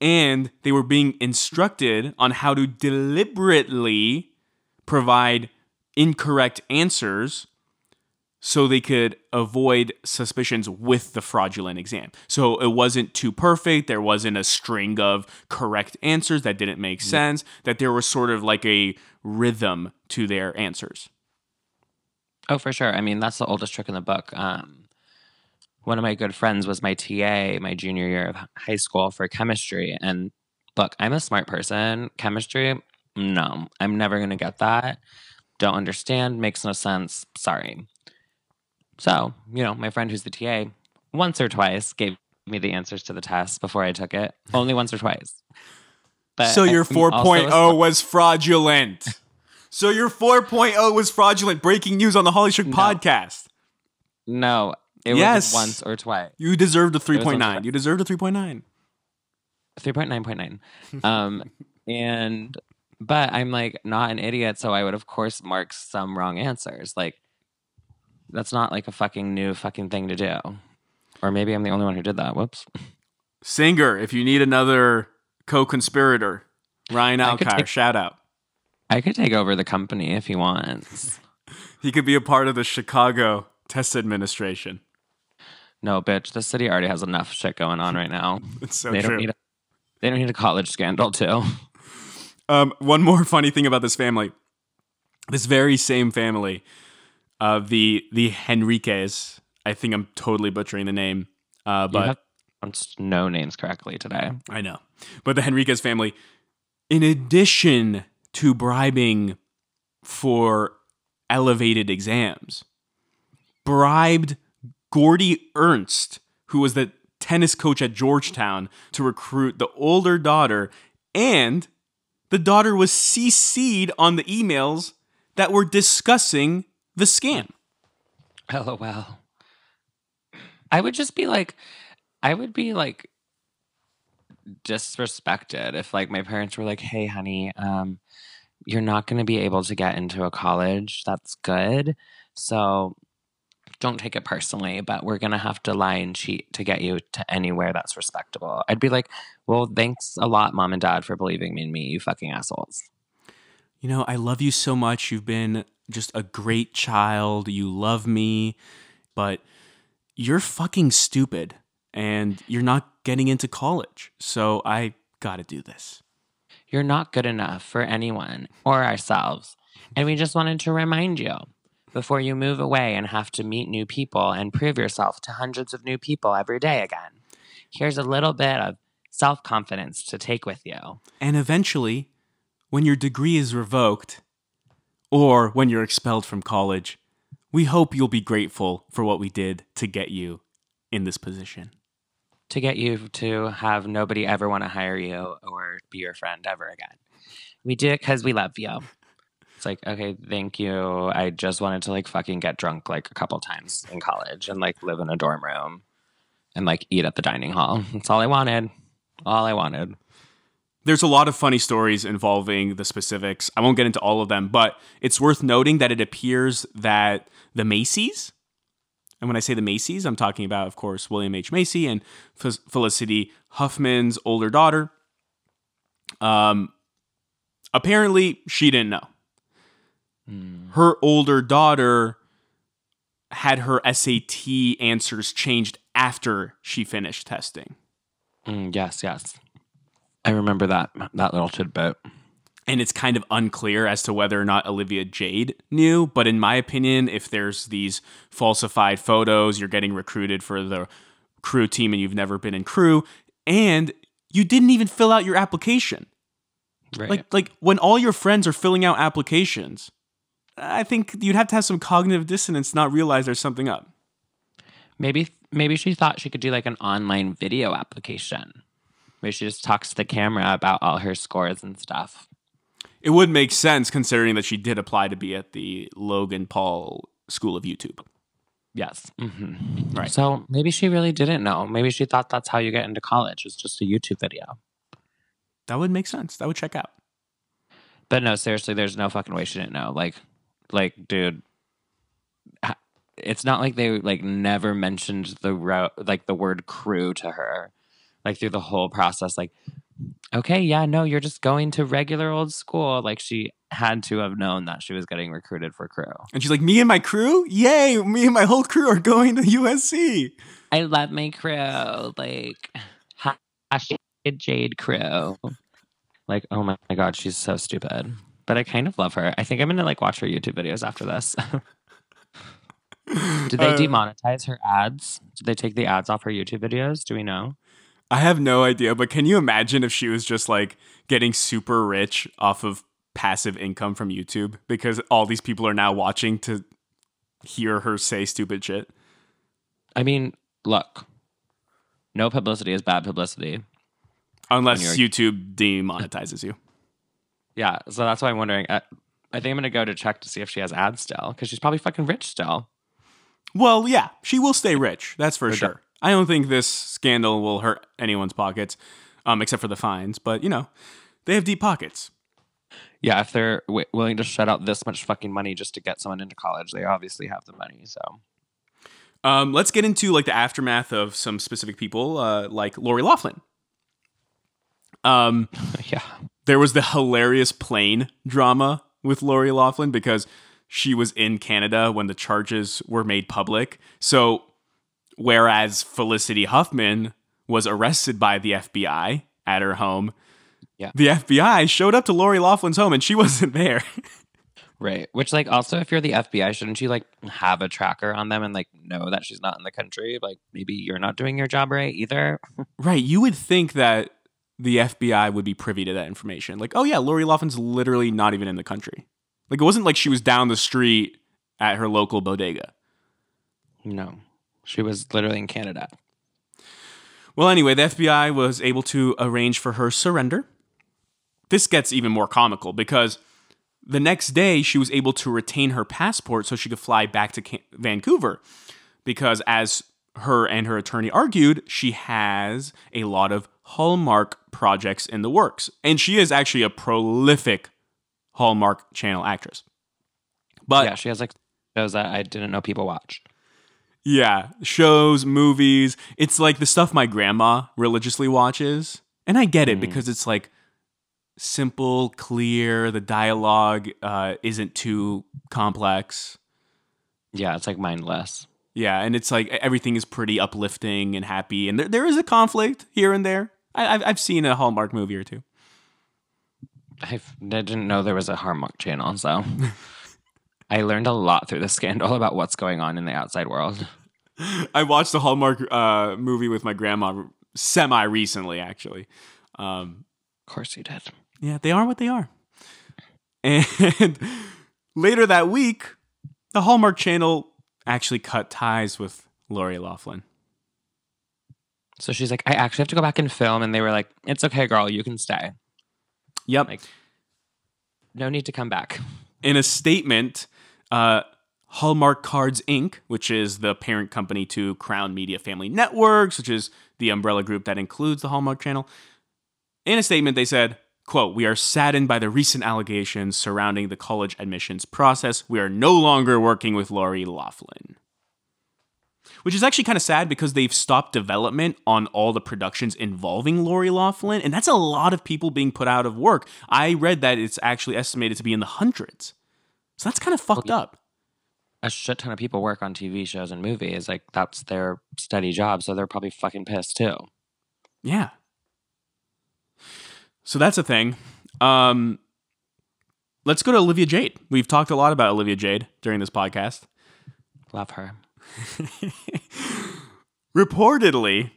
and they were being instructed on how to deliberately provide incorrect answers so they could avoid suspicions with the fraudulent exam. So it wasn't too perfect. There wasn't a string of correct answers that didn't make mm-hmm. sense, that there was sort of like a rhythm to their answers. Oh, for sure. I mean, that's the oldest trick in the book. Um, one of my good friends was my TA my junior year of high school for chemistry. And look, I'm a smart person. Chemistry, no, I'm never going to get that. Don't understand, makes no sense. Sorry. So, you know, my friend who's the TA once or twice gave me the answers to the test before I took it. Only once or twice. But so your I'm also 4.0 was fraudulent. So your 4.0 was fraudulent. Breaking news on the Holly Shook No. podcast. No, it Yes. was once or twice. You deserved a 3.9. You deserved a 3.9. Three point nine point nine. Um, and but I'm like not an idiot, so I would of course mark some wrong answers. Like that's not like a fucking new fucking thing to do. Or maybe I'm the only one who did that. Whoops. Singer, if you need another co-conspirator, Ryan I could Alcar, take- shout out. I could take over the company if he wants. He could be a part of the Chicago test administration. No, bitch. The city already has enough shit going on right now. It's so they true. don't need. A, they don't need a college scandal too. Um, one more funny thing about this family, this very same family, uh, the the Henriquez. I think I'm totally butchering the name, uh, But but you have pronounced no names correctly today. I know. But the Henriquez family, in addition to bribing for elevated exams, bribed Gordy Ernst, who was the tennis coach at Georgetown, to recruit the older daughter, and the daughter was CC'd on the emails that were discussing the scam. Oh, LOL. I would just be like, I would be like disrespected if like my parents were like, "Hey, honey, um, you're not going to be able to get into a college. That's good. So don't take it personally, but we're going to have to lie and cheat to get you to anywhere that's respectable." I'd be like, "Well, thanks a lot, mom and dad, for believing me in me, you fucking assholes." you know, I love you so much. You've been just a great child. You love me, but you're fucking stupid and you're not getting into college. So I got to do this. You're not good enough for anyone or ourselves. And we just wanted to remind you before you move away and have to meet new people and prove yourself to hundreds of new people every day again. Here's a little bit of self confidence to take with you. And eventually, when your degree is revoked or when you're expelled from college, we hope you'll be grateful for what we did to get you in this position. To get you to have nobody ever want to hire you or be your friend ever again. We do it because we love you. It's like, okay, thank you. I just wanted to like fucking get drunk like a couple times in college and like live in a dorm room and like eat at the dining hall. That's all I wanted. All I wanted. There's a lot of funny stories involving the specifics. I won't get into all of them, but it's worth noting that it appears that the Macy's, and when I say the Macy's, I'm talking about, of course, William H. Macy and F- Felicity Huffman's older daughter. Um, apparently, she didn't know. Her older daughter had her SAT answers changed after she finished testing. Mm, yes, yes. I remember that that little tidbit. And it's kind of unclear as to whether or not Olivia Jade knew. But in my opinion, if there's these falsified photos, you're getting recruited for the crew team and you've never been in crew, and you didn't even fill out your application. Right. Like like when all your friends are filling out applications, I think you'd have to have some cognitive dissonance to not realize there's something up. maybe maybe she thought she could do like an online video application. Maybe she just talks to the camera about all her scores and stuff. It would make sense considering that she did apply to be at the Logan Paul School of YouTube. Yes. hmm Right. So maybe she really didn't know. Maybe she thought that's how you get into college. It's just a YouTube video. That would make sense. That would check out. But no, seriously, there's no fucking way she didn't know. Like, like, dude, it's not like they like never mentioned the ro- like the word crew to her, like through the whole process. Like, okay, yeah, no, you're just going to regular old school. Like, she had to have known that she was getting recruited for crew. And she's like, Me and my crew? Yay, me and my whole crew are going to USC. I love my crew. Like, hashtag Jade crew. Like, oh my, god, she's so stupid. But I kind of love her. I think I'm gonna like watch her YouTube videos after this. Did they Uh, demonetize her ads? Did they take the ads off her YouTube videos? Do we know? I have no idea, but can you imagine if she was just like getting super rich off of passive income from YouTube because all these people are now watching to hear her say stupid shit? I mean, look, no publicity is bad publicity. Unless YouTube demonetizes you. Yeah, so that's why I'm wondering. Uh, I think I'm gonna go to check to see if she has ads still, because she's probably fucking rich still. Well, yeah, she will stay rich. That's for No sure. I don't think this scandal will hurt anyone's pockets, um, except for the fines. But you know, they have deep pockets. Yeah, if they're w- willing to shut out this much fucking money just to get someone into college, they obviously have the money. So Um, let's get into like the aftermath of some specific people, uh, like Lori Loughlin. Um, yeah, there was the hilarious plane drama with Lori Loughlin because she was in Canada when the charges were made public. So, whereas Felicity Huffman was arrested by the FBI at her home, Yeah. the FBI showed up to Lori Loughlin's home and she wasn't there. right. Which like also, if you're the FBI, shouldn't you like have a tracker on them and like know that she's not in the country? Like maybe you're not doing your job right either. right. You would think that the FBI would be privy to that information. Like, oh, yeah, Lori Loughlin's literally not even in the country. Like, it wasn't like she was down the street at her local bodega. No, she was literally in Canada. Well, anyway, the FBI was able to arrange for her surrender. This gets even more comical because the next day she was able to retain her passport so she could fly back to Vancouver. Because as her and her attorney argued, she has a lot of Hallmark projects in the works. And she is actually a prolific Hallmark channel actress. But yeah, she has like shows that I didn't know people watched. Yeah, shows, movies. It's like the stuff my grandma religiously watches. And I get it Mhm. because it's like simple, clear, the dialogue uh, isn't too complex. Yeah, it's like mindless. Yeah, and it's like everything is pretty uplifting and happy. And there, there is a conflict here and there. I, I've, I've seen a Hallmark movie or two. I've, I didn't know there was a Hallmark channel, so I learned a lot through the scandal about what's going on in the outside world. I watched a Hallmark uh, movie with my grandma semi recently, actually. Um, Of course you did. Yeah, they are what they are. And later that week, the Hallmark Channel actually cut ties with Lori Loughlin. So she's like, I actually have to go back and film, and they were like, "It's okay, girl, you can stay. Yep. Like- No need to come back." In a statement, uh, Hallmark Cards Inc., which is the parent company to Crown Media Family Networks, which is the umbrella group that includes the Hallmark Channel, in a statement they said, quote, we are saddened by the recent allegations surrounding the college admissions process. We are no longer working with Lori Loughlin. Which is actually kind of sad because they've stopped development on all the productions involving Lori Loughlin, and that's a lot of people being put out of work. I read that it's actually estimated to be in the hundreds. So that's kind of fucked yeah. up. A shit ton of people work on TV shows and movies. Like that's their steady job, so they're probably fucking pissed too. Yeah. So that's a thing. Um, let's go to Olivia Jade. We've talked a lot about Olivia Jade during this podcast. Love her. Reportedly,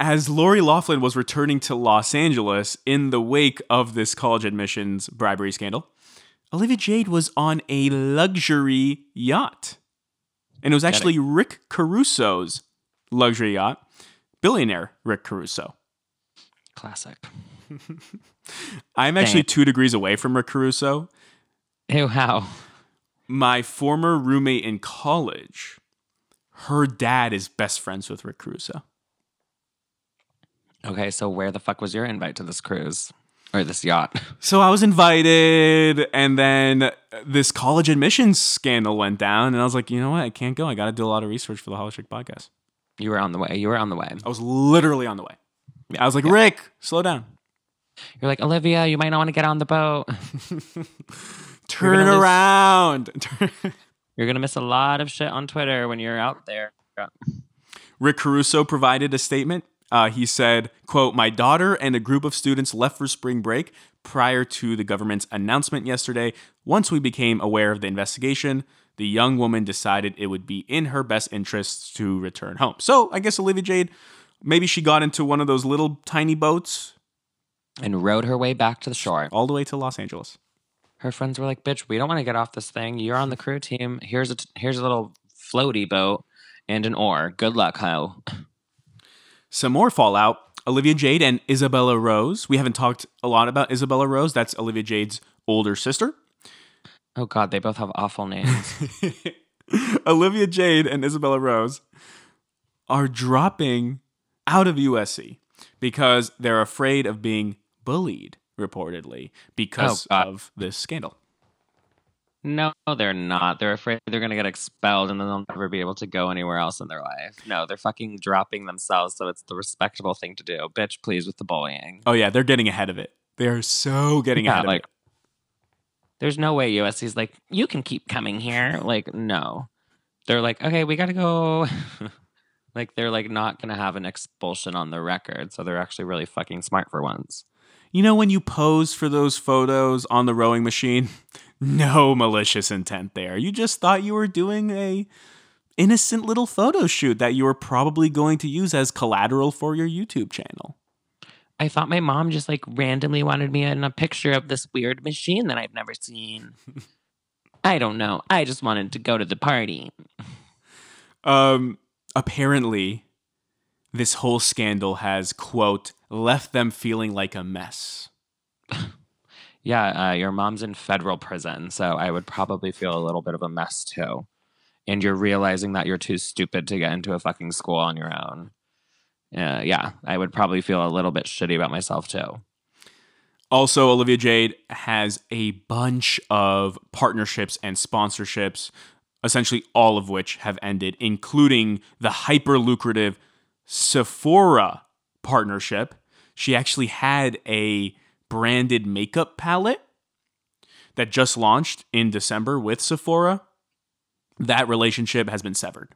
as Lori Loughlin was returning to Los Angeles in the wake of this college admissions bribery scandal, Olivia Jade was on a luxury yacht. And it was actually Rick Caruso's luxury yacht, billionaire Rick Caruso. Classic. I'm actually two degrees away from Rick Caruso. Ew, how? My former roommate in college, her dad is best friends with Rick Caruso. Okay, so where the fuck was your invite to this cruise or this yacht? So I was invited, and then this college admissions scandal went down, and I was like, you know what? I can't go. I got to do a lot of research for the Hollow Chick podcast. You were on the way. You were on the way. I was literally on the way. I was like, Rick, slow down. You're like Olivia. You might not want to get on the boat. Turn around. You're gonna miss a lot of shit on Twitter when you're out there. Rick Caruso provided a statement. Uh, he said, "quote My daughter and a group of students left for spring break prior to the government's announcement yesterday. Once we became aware of the investigation." The young woman decided it would be in her best interests to return home. So I guess Olivia Jade, maybe she got into one of those little tiny boats And rode her way back to the shore. all the way to Los Angeles. Her friends were like, "Bitch, we don't want to get off this thing. You're on the crew team. Here's a here's a little floaty boat and an oar. Good luck, ho." Some more fallout. Olivia Jade and Isabella Rose. We haven't talked a lot about Isabella Rose. That's Olivia Jade's older sister. Oh God, they both have awful names. Olivia Jade and Isabella Rose are dropping out of USC because they're afraid of being bullied, reportedly, because Oh, of this scandal. No, they're not. They're afraid they're gonna get expelled and then they'll never be able to go anywhere else in their life. No, they're fucking dropping themselves, so it's the respectable thing to do. Bitch, please with the bullying. Oh, yeah, they're getting ahead of it. They're so getting Yeah, ahead like of it. there's no way USC's like, you can keep coming here. Like, no. They're like, okay, we gotta go. like they're like not gonna have an expulsion on the record, so they're actually really fucking smart for once. You know, when you pose for those photos on the rowing machine, no malicious intent there. You just thought you were doing a innocent little photo shoot that you were probably going to use as collateral for your YouTube channel. I thought my mom just like randomly wanted me in a picture of this weird machine that I've never seen. I don't know. I just wanted to go to the party. Um, apparently, this whole scandal has quote left them feeling like a mess. Yeah, uh, your mom's in federal prison, so I would probably feel a little bit of a mess too. And you're realizing that you're too stupid to get into a fucking school on your own. Uh, yeah, I would probably feel a little bit shitty about myself too. Also, Olivia Jade has a bunch of partnerships and sponsorships, essentially all of which have ended, including the hyper lucrative Sephora partnership. She actually had a branded makeup palette that just launched in December with Sephora. That relationship has been severed.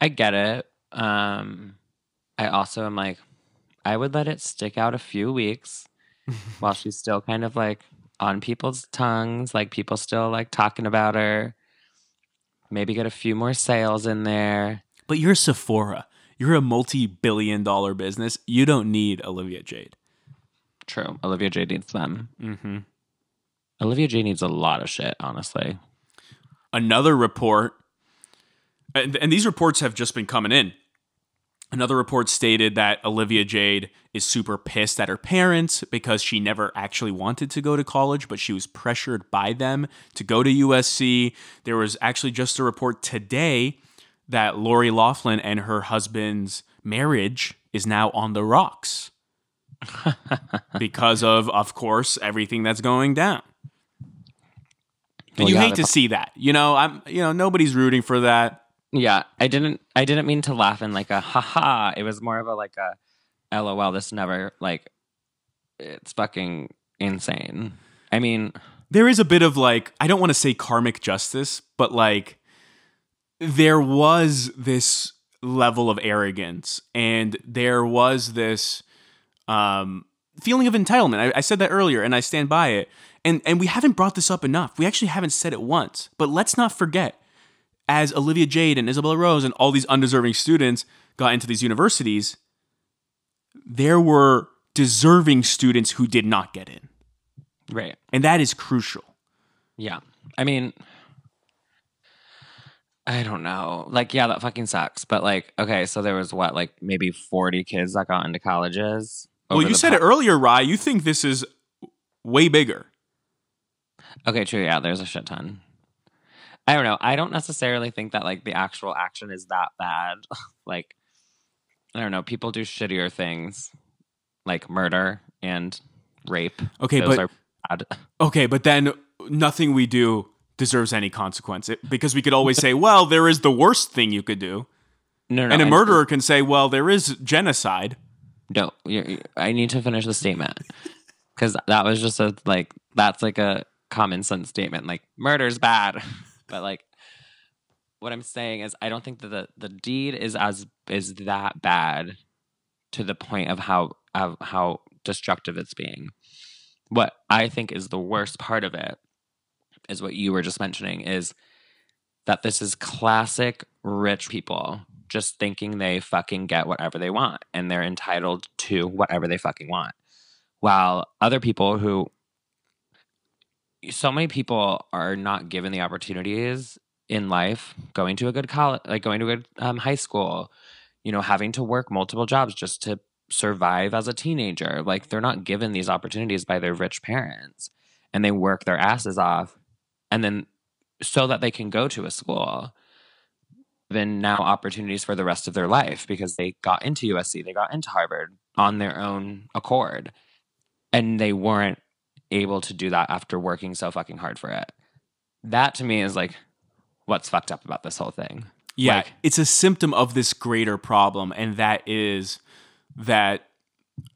I get it. Um, I also am like, I would let it stick out a few weeks while she's still kind of like on people's tongues, like people still like talking about her. Maybe get a few more sales in there. But you're Sephora. You're a multi billion dollar business. You don't need Olivia Jade. True. Olivia Jade needs them. Mm-hmm. Olivia Jade needs a lot of shit, honestly. another report, and, and these reports have just been coming in. Another report stated that Olivia Jade is super pissed at her parents because she never actually wanted to go to college, but she was pressured by them to go to USC. There was actually just a report today that Lori Loughlin and her husband's marriage is now on the rocks because of, of course, everything that's going down. And Well, you yeah, hate to see that. You know, I'm you know, nobody's rooting for that. Yeah, I didn't. I didn't mean to laugh in like a haha. It was more of a like a lol. This never like. It's fucking insane. I mean, There is a bit of like, I don't want to say karmic justice, but like there was this level of arrogance and there was this um feeling of entitlement. I, I said that earlier and I stand by it. And and we haven't brought this up enough. We actually haven't said it once. But let's not forget, as Olivia Jade and Isabella Rose and all these undeserving students got into these universities, there were deserving students who did not get in. right. And that is crucial. Yeah. I mean, I don't know. Like, yeah, that fucking sucks. But like, okay, so there was what, like maybe forty kids that got into colleges. Well, you said it earlier, Rye. You think this is way bigger. Okay, true. Yeah, there's a shit ton. I don't know. I don't necessarily think that like the actual action is that bad. like, I don't know. People do shittier things, like murder and rape. Okay, Those but are bad. okay, but then nothing we do deserves any consequence It- because we could always say, well, there is the worst thing you could do, No, no. and a murderer can say, well, there is genocide. No, I need to finish the statement because that was just a like that's like a common sense statement. Like murder's bad, but like what I'm saying is I don't think that the, the deed is as is that bad to the point of how of how destructive it's being. What I think is the worst part of it is what you were just mentioning is that this is classic rich people just thinking they fucking get whatever they want and they're entitled to whatever they fucking want. While other people who so many people are not given the opportunities in life going to a good college like going to a good um, high school you know having to work multiple jobs just to survive as a teenager like they're not given these opportunities by their rich parents and they work their asses off and then so that they can go to a school then now opportunities for the rest of their life because they got into USC, they got into Harvard on their own accord. And they weren't able to do that after working so fucking hard for it. That to me is like what's fucked up about this whole thing. Yeah, Like- it's a symptom of this greater problem, and that is that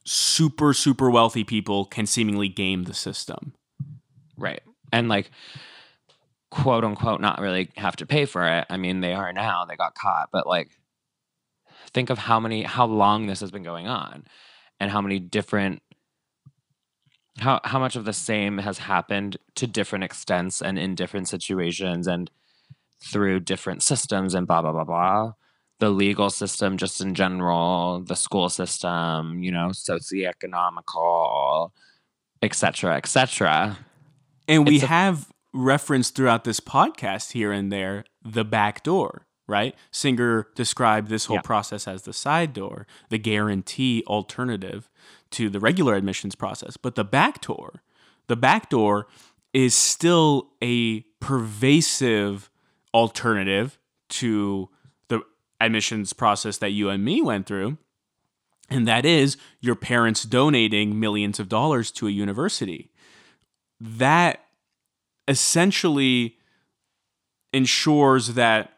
super, super wealthy people can seemingly game the system. Right. And like quote unquote not really have to pay for it. I mean, they are now, they got caught, but like think of how many how long this has been going on and how many different how how much of the same has happened to different extents and in different situations and through different systems and blah blah blah blah the legal system just in general the school system you know socioeconomical etc etc And we It's have referenced throughout this podcast here and there the back door, right? Singer described this whole Yeah. process as the side door, the guarantee alternative to the regular admissions process. But the back door, the back door is still a pervasive alternative to the admissions process that you and me went through. And that is your parents donating millions of dollars to a university. That essentially ensures that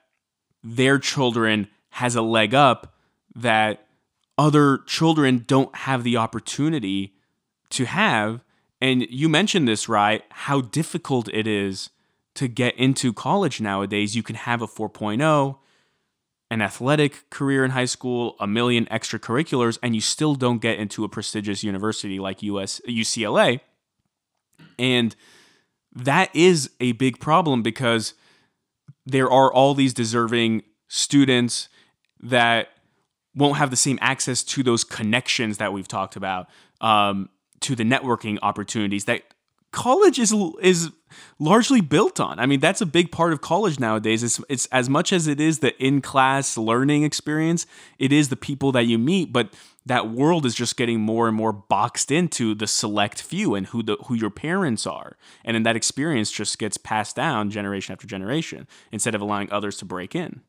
their children has a leg up that other children don't have the opportunity to have. And you mentioned this right? How difficult it is to get into college nowadays. You can have a 4.0 an athletic career in high school a million extracurriculars and you still don't get into a prestigious university like US UCLA and that is a big problem because there are all these deserving students that won't have the same access to those connections that we've talked about, um, to the networking opportunities that college is is largely built on. I mean, that's a big part of college nowadays. It's, it's as much as it is the in class learning experience, it is the people that you meet, but that world is just getting more and more boxed into the select few and who the who your parents are. And then that experience just gets passed down generation after generation instead of allowing others to break in.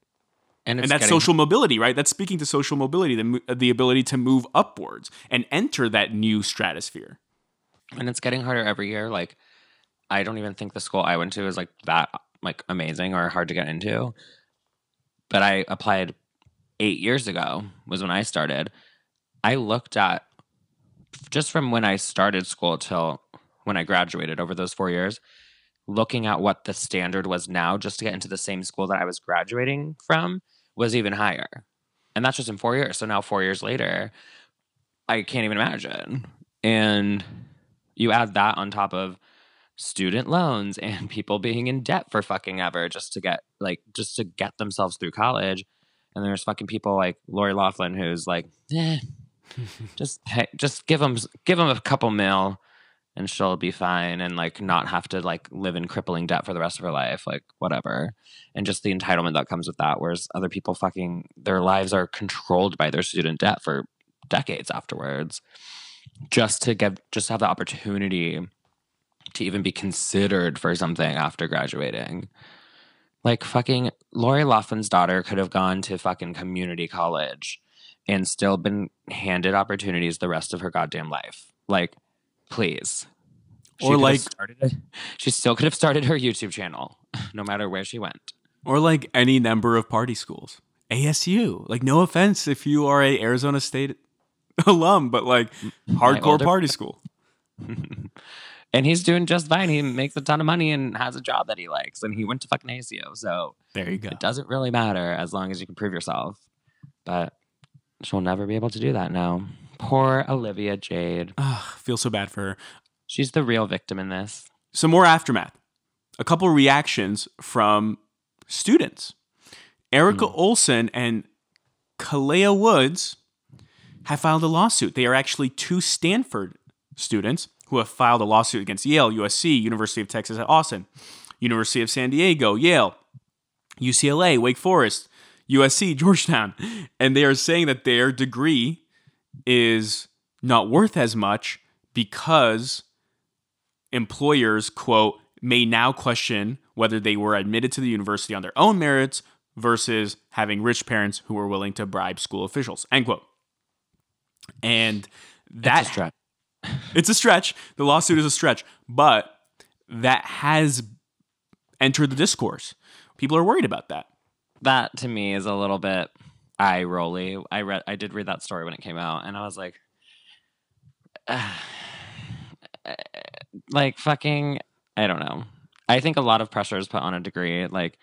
and, it's And that's getting- social mobility, right? That's speaking to social mobility, the, the ability to move upwards and enter that new stratosphere. and it's getting harder every year like i don't even think the school i went to is like that like amazing or hard to get into but i applied eight years ago was when i started i looked at just from when i started school till when i graduated over those four years looking at what the standard was now just to get into the same school that i was graduating from was even higher. And that's just in four years. So now four years later i can't even imagine. And you add that on top of student loans and people being in debt for fucking ever just to get like just to get themselves through college. And there's fucking people like Lori Loughlin who's like eh, just just give them give them a couple mil and she'll be fine and like not have to like live in crippling debt for the rest of her life like whatever and just the entitlement that comes with that whereas other people fucking their lives are controlled by their student debt for decades afterwards just to get just have the opportunity to even be considered for something after graduating. Like fucking Lori Loughlin's daughter could have gone to fucking community college and still been handed opportunities the rest of her goddamn life. Like, please. She Or like- started a- she still could have started her YouTube channel, no matter where she went. Or like any number of party schools. ASU. Like no offense if you are a Arizona State alum, but like hardcore party school. and he's doing just fine. He makes a ton of money and has a job that he likes, and he went to fucking ASU. So There you go. it doesn't really matter as long as you can prove yourself. But she'll never be able to do that now. Poor Olivia Jade. Ugh, feel so bad for her. She's the real victim in this. Some more aftermath. A couple reactions from students. Erica hmm. Olsen and Kalea Woods have filed a lawsuit. They are actually two Stanford students who have filed a lawsuit against Yale, USC, University of Texas at Austin, University of San Diego, Yale, UCLA, Wake Forest, USC, Georgetown. And they are saying that their degree is not worth as much because employers, quote, may now question whether they were admitted to the university on their own merits versus having rich parents who were willing to bribe school officials, end quote. And that stretch. it's a stretch. The lawsuit is a stretch, but that has entered the discourse. People are worried about that. That to me is a little bit eye rolly. I read, I did read that story when it came out, and I was like, like fucking, I don't know. I think a lot of pressure is put on a degree. Like,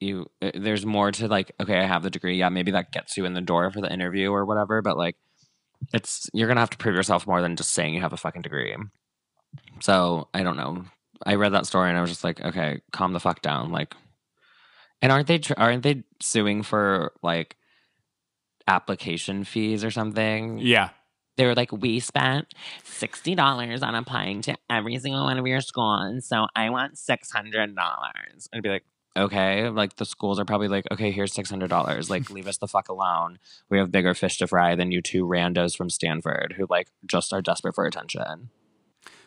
you, uh, there's more to like. Okay, I have the degree. Yeah, maybe that gets you in the door for the interview or whatever. But like, it's you're gonna have to prove yourself more than just saying you have a fucking degree. So I don't know. I read that story and I was just like, okay, calm the fuck down. Like, and aren't they tr- aren't they suing for like application fees or something? Yeah. They were like, we spent sixty dollars on applying to every single one of your schools, so I want six hundred dollars. I'd be like, okay, like the schools are probably like, okay, here's six hundred dollars. Like, leave us the fuck alone. We have bigger fish to fry than you two randos from Stanford who like just are desperate for attention.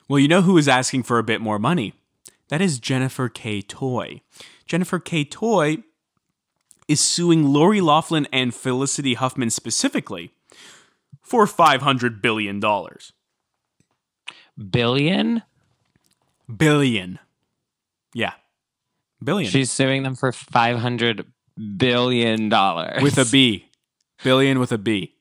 Well, you know who is asking for a bit more money? That is Jennifer K. Toy. Jennifer K. Toy is suing Lori Loughlin and Felicity Huffman specifically for $500 billion. Billion? Billion. Yeah. Billion. She's suing them for five hundred billion dollars with a B. Billion with a B.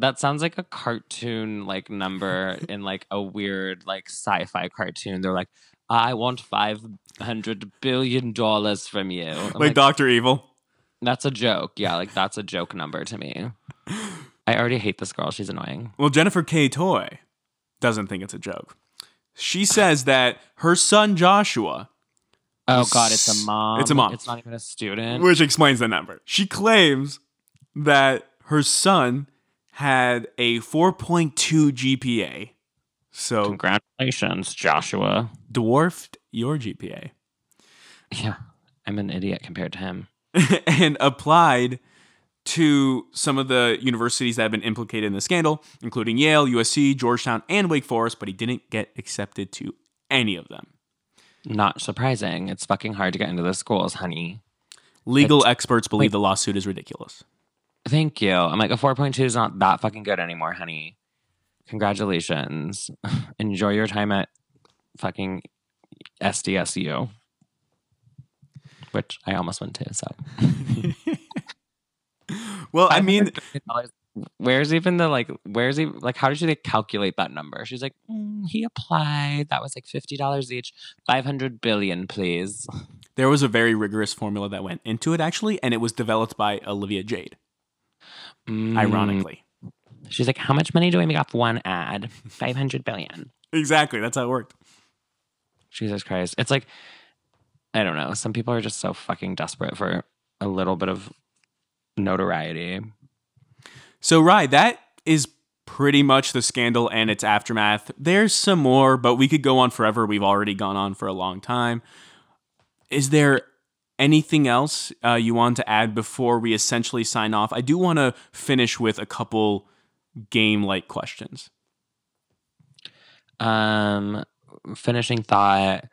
That sounds like a cartoon like number in like a weird like sci-fi cartoon. They're like, I want five hundred billion dollars from you. Like, like, Dr. Evil. that's a joke. Yeah, like that's a joke number to me. I already hate this girl. She's annoying. Well, Jennifer K. Toy doesn't think it's a joke. She says that her son Joshua, Oh god, it's a mom. It's a mom. It's not even a student. which explains the number, she claims that her son had a 4.2 GPA. So Congratulations, Joshua. dwarfed your GPA Yeah, I'm an idiot compared to him. and applied to some of the universities that have been implicated in the scandal, including Yale, USC, Georgetown, and Wake Forest, but he didn't get accepted to any of them. Not surprising. It's fucking hard to get into the schools, honey. Legal experts believe the lawsuit is ridiculous. Thank you. I'm like, a 4.2 is not that fucking good anymore, honey. Congratulations. Enjoy your time at fucking SDSU, which I almost went to. So, Well, I mean, where's even the like, where's he, like, how did you like, calculate that number? She's like, "Mm, he applied. That was like $50 each. 500 billion, please. there was a very rigorous formula that went into it, actually, and it was developed by Olivia Jade, Mm. ironically. She's like, how much money do I make off one ad? 500 billion. Exactly. That's how it worked. Jesus Christ. It's like, I don't know. Some people are just so fucking desperate for a little bit of notoriety. So, Rye, that is pretty much the scandal and its aftermath. There's some more, but we could go on forever. We've already gone on for a long time. Is there anything else uh, you want to add before we essentially sign off? I do want to finish with a couple game like questions. Um, finishing thought.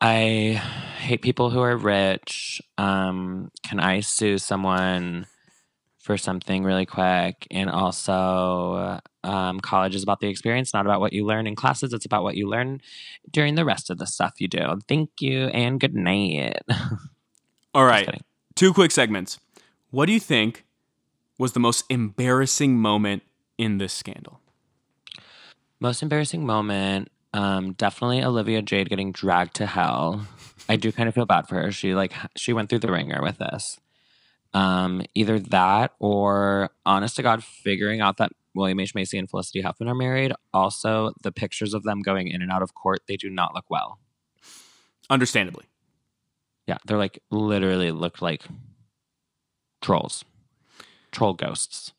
I hate people who are rich. Um, can I sue someone for something really quick? And also, um, college is about the experience, not about what you learn in classes. It's about what you learn during the rest of the stuff you do. Thank you and good night. All right. Two quick segments. What do you think was the most embarrassing moment in this scandal? Most embarrassing moment. Um, definitely Olivia Jade getting dragged to hell. I do kind of feel bad for her. She like she went through the wringer with this. Um, either that or honest to God, figuring out that William H. Macy and Felicity Huffman are married. Also, the pictures of them going in and out of court, they do not look well. Understandably. Yeah, they're like literally look like trolls, troll ghosts.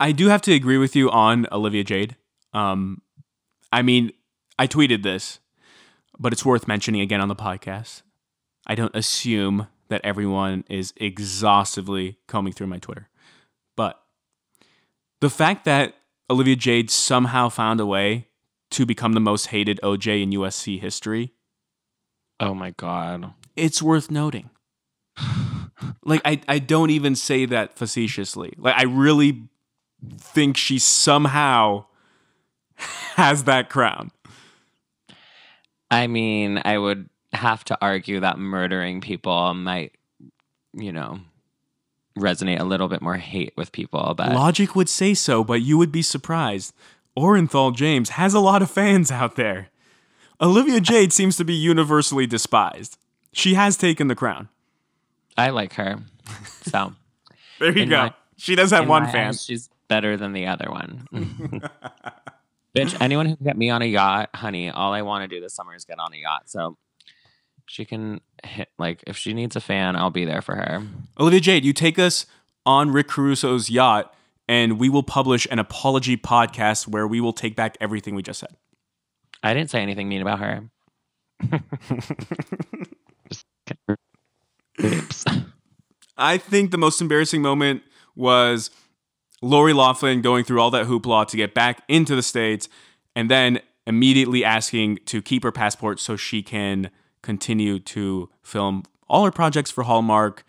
I do have to agree with you on Olivia Jade. Um, I mean, I tweeted this, but it's worth mentioning again on the podcast. I don't assume that everyone is exhaustively combing through my Twitter. But the fact that Olivia Jade somehow found a way to become the most hated OJ in USC history, Oh my god. it's worth noting. Like I, I don't even say that facetiously. Like I really think she somehow has that crown. I mean, I would have to argue that murdering people might, you know, resonate a little bit more hate with people, but Logic would say so, but you would be surprised. Orenthal James has a lot of fans out there. Olivia Jade seems to be universally despised. She has taken the crown. I like her. So, There you go. my- she does have one fan. eyes, she's better than the other one. Bitch, anyone who can get me on a yacht, honey, all I want to do this summer is get on a yacht. So, she can hit, like, if she needs a fan, I'll be there for her. Olivia Jade, you take us on Rick Caruso's yacht, and we will publish an apology podcast where we will take back everything we just said. I didn't say anything mean about her. Just get her boobs. I think the most embarrassing moment was Lori Loughlin going through all that hoopla to get back into the States and then immediately asking to keep her passport so she can continue to film all her projects for Hallmark,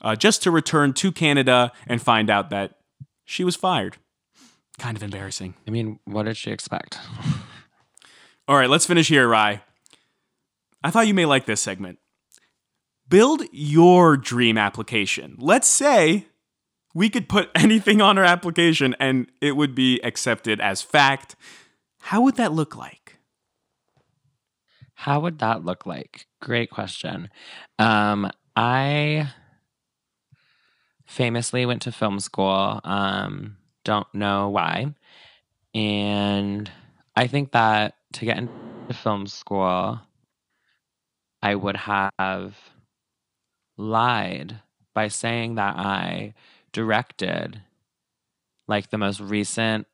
uh, just to return to Canada and find out that she was fired. Kind of embarrassing. I mean, what did she expect? All right, let's finish here, Rye. I thought you may like this segment. Build your dream application. Let's say we could put anything on our application and it would be accepted as fact. How would that look like? How would that look like? Great question. Um, I famously went to film school. Um, don't know why. And I think that to get into film school, I would have lied by saying that I directed like the most recent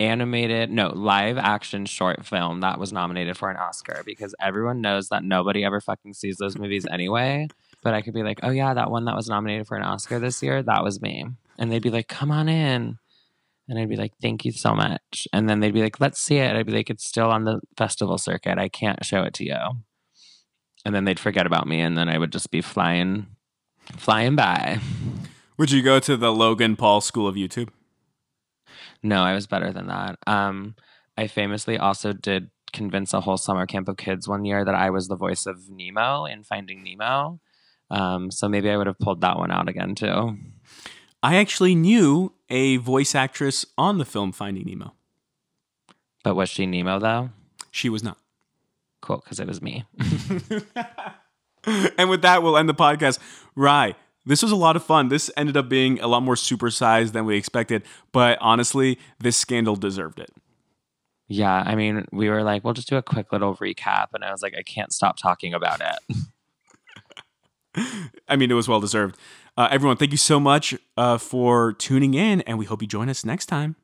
animated no live action short film that was nominated for an oscar because everyone knows that nobody ever fucking sees those movies anyway. But i could be like oh yeah that one that was nominated for an oscar this year that was me. And they'd be like come on in. And i'd be like thank you so much. And then they'd be like let's see it. I'd be like it's still on the festival circuit. I can't show it to you and then they'd forget about me and then i would just be flying flying by Would you go to the Logan Paul School of YouTube? No, I was better than that. Um, I famously also did convince a whole summer camp of kids one year that I was the voice of Nemo in Finding Nemo. Um, so maybe I would have pulled that one out again too. I actually knew a voice actress on the film Finding Nemo. But was she Nemo though? She was not. Cool, because it was me. and with that, we'll end the podcast. Rye, this was a lot of fun. This ended up being a lot more supersized than we expected, but honestly, this scandal deserved it. Yeah, I mean, we were like, we'll just do a quick little recap, and I was like, I can't stop talking about it. I mean, it was well deserved. Uh, everyone, thank you so much uh, for tuning in, and we hope you join us next time.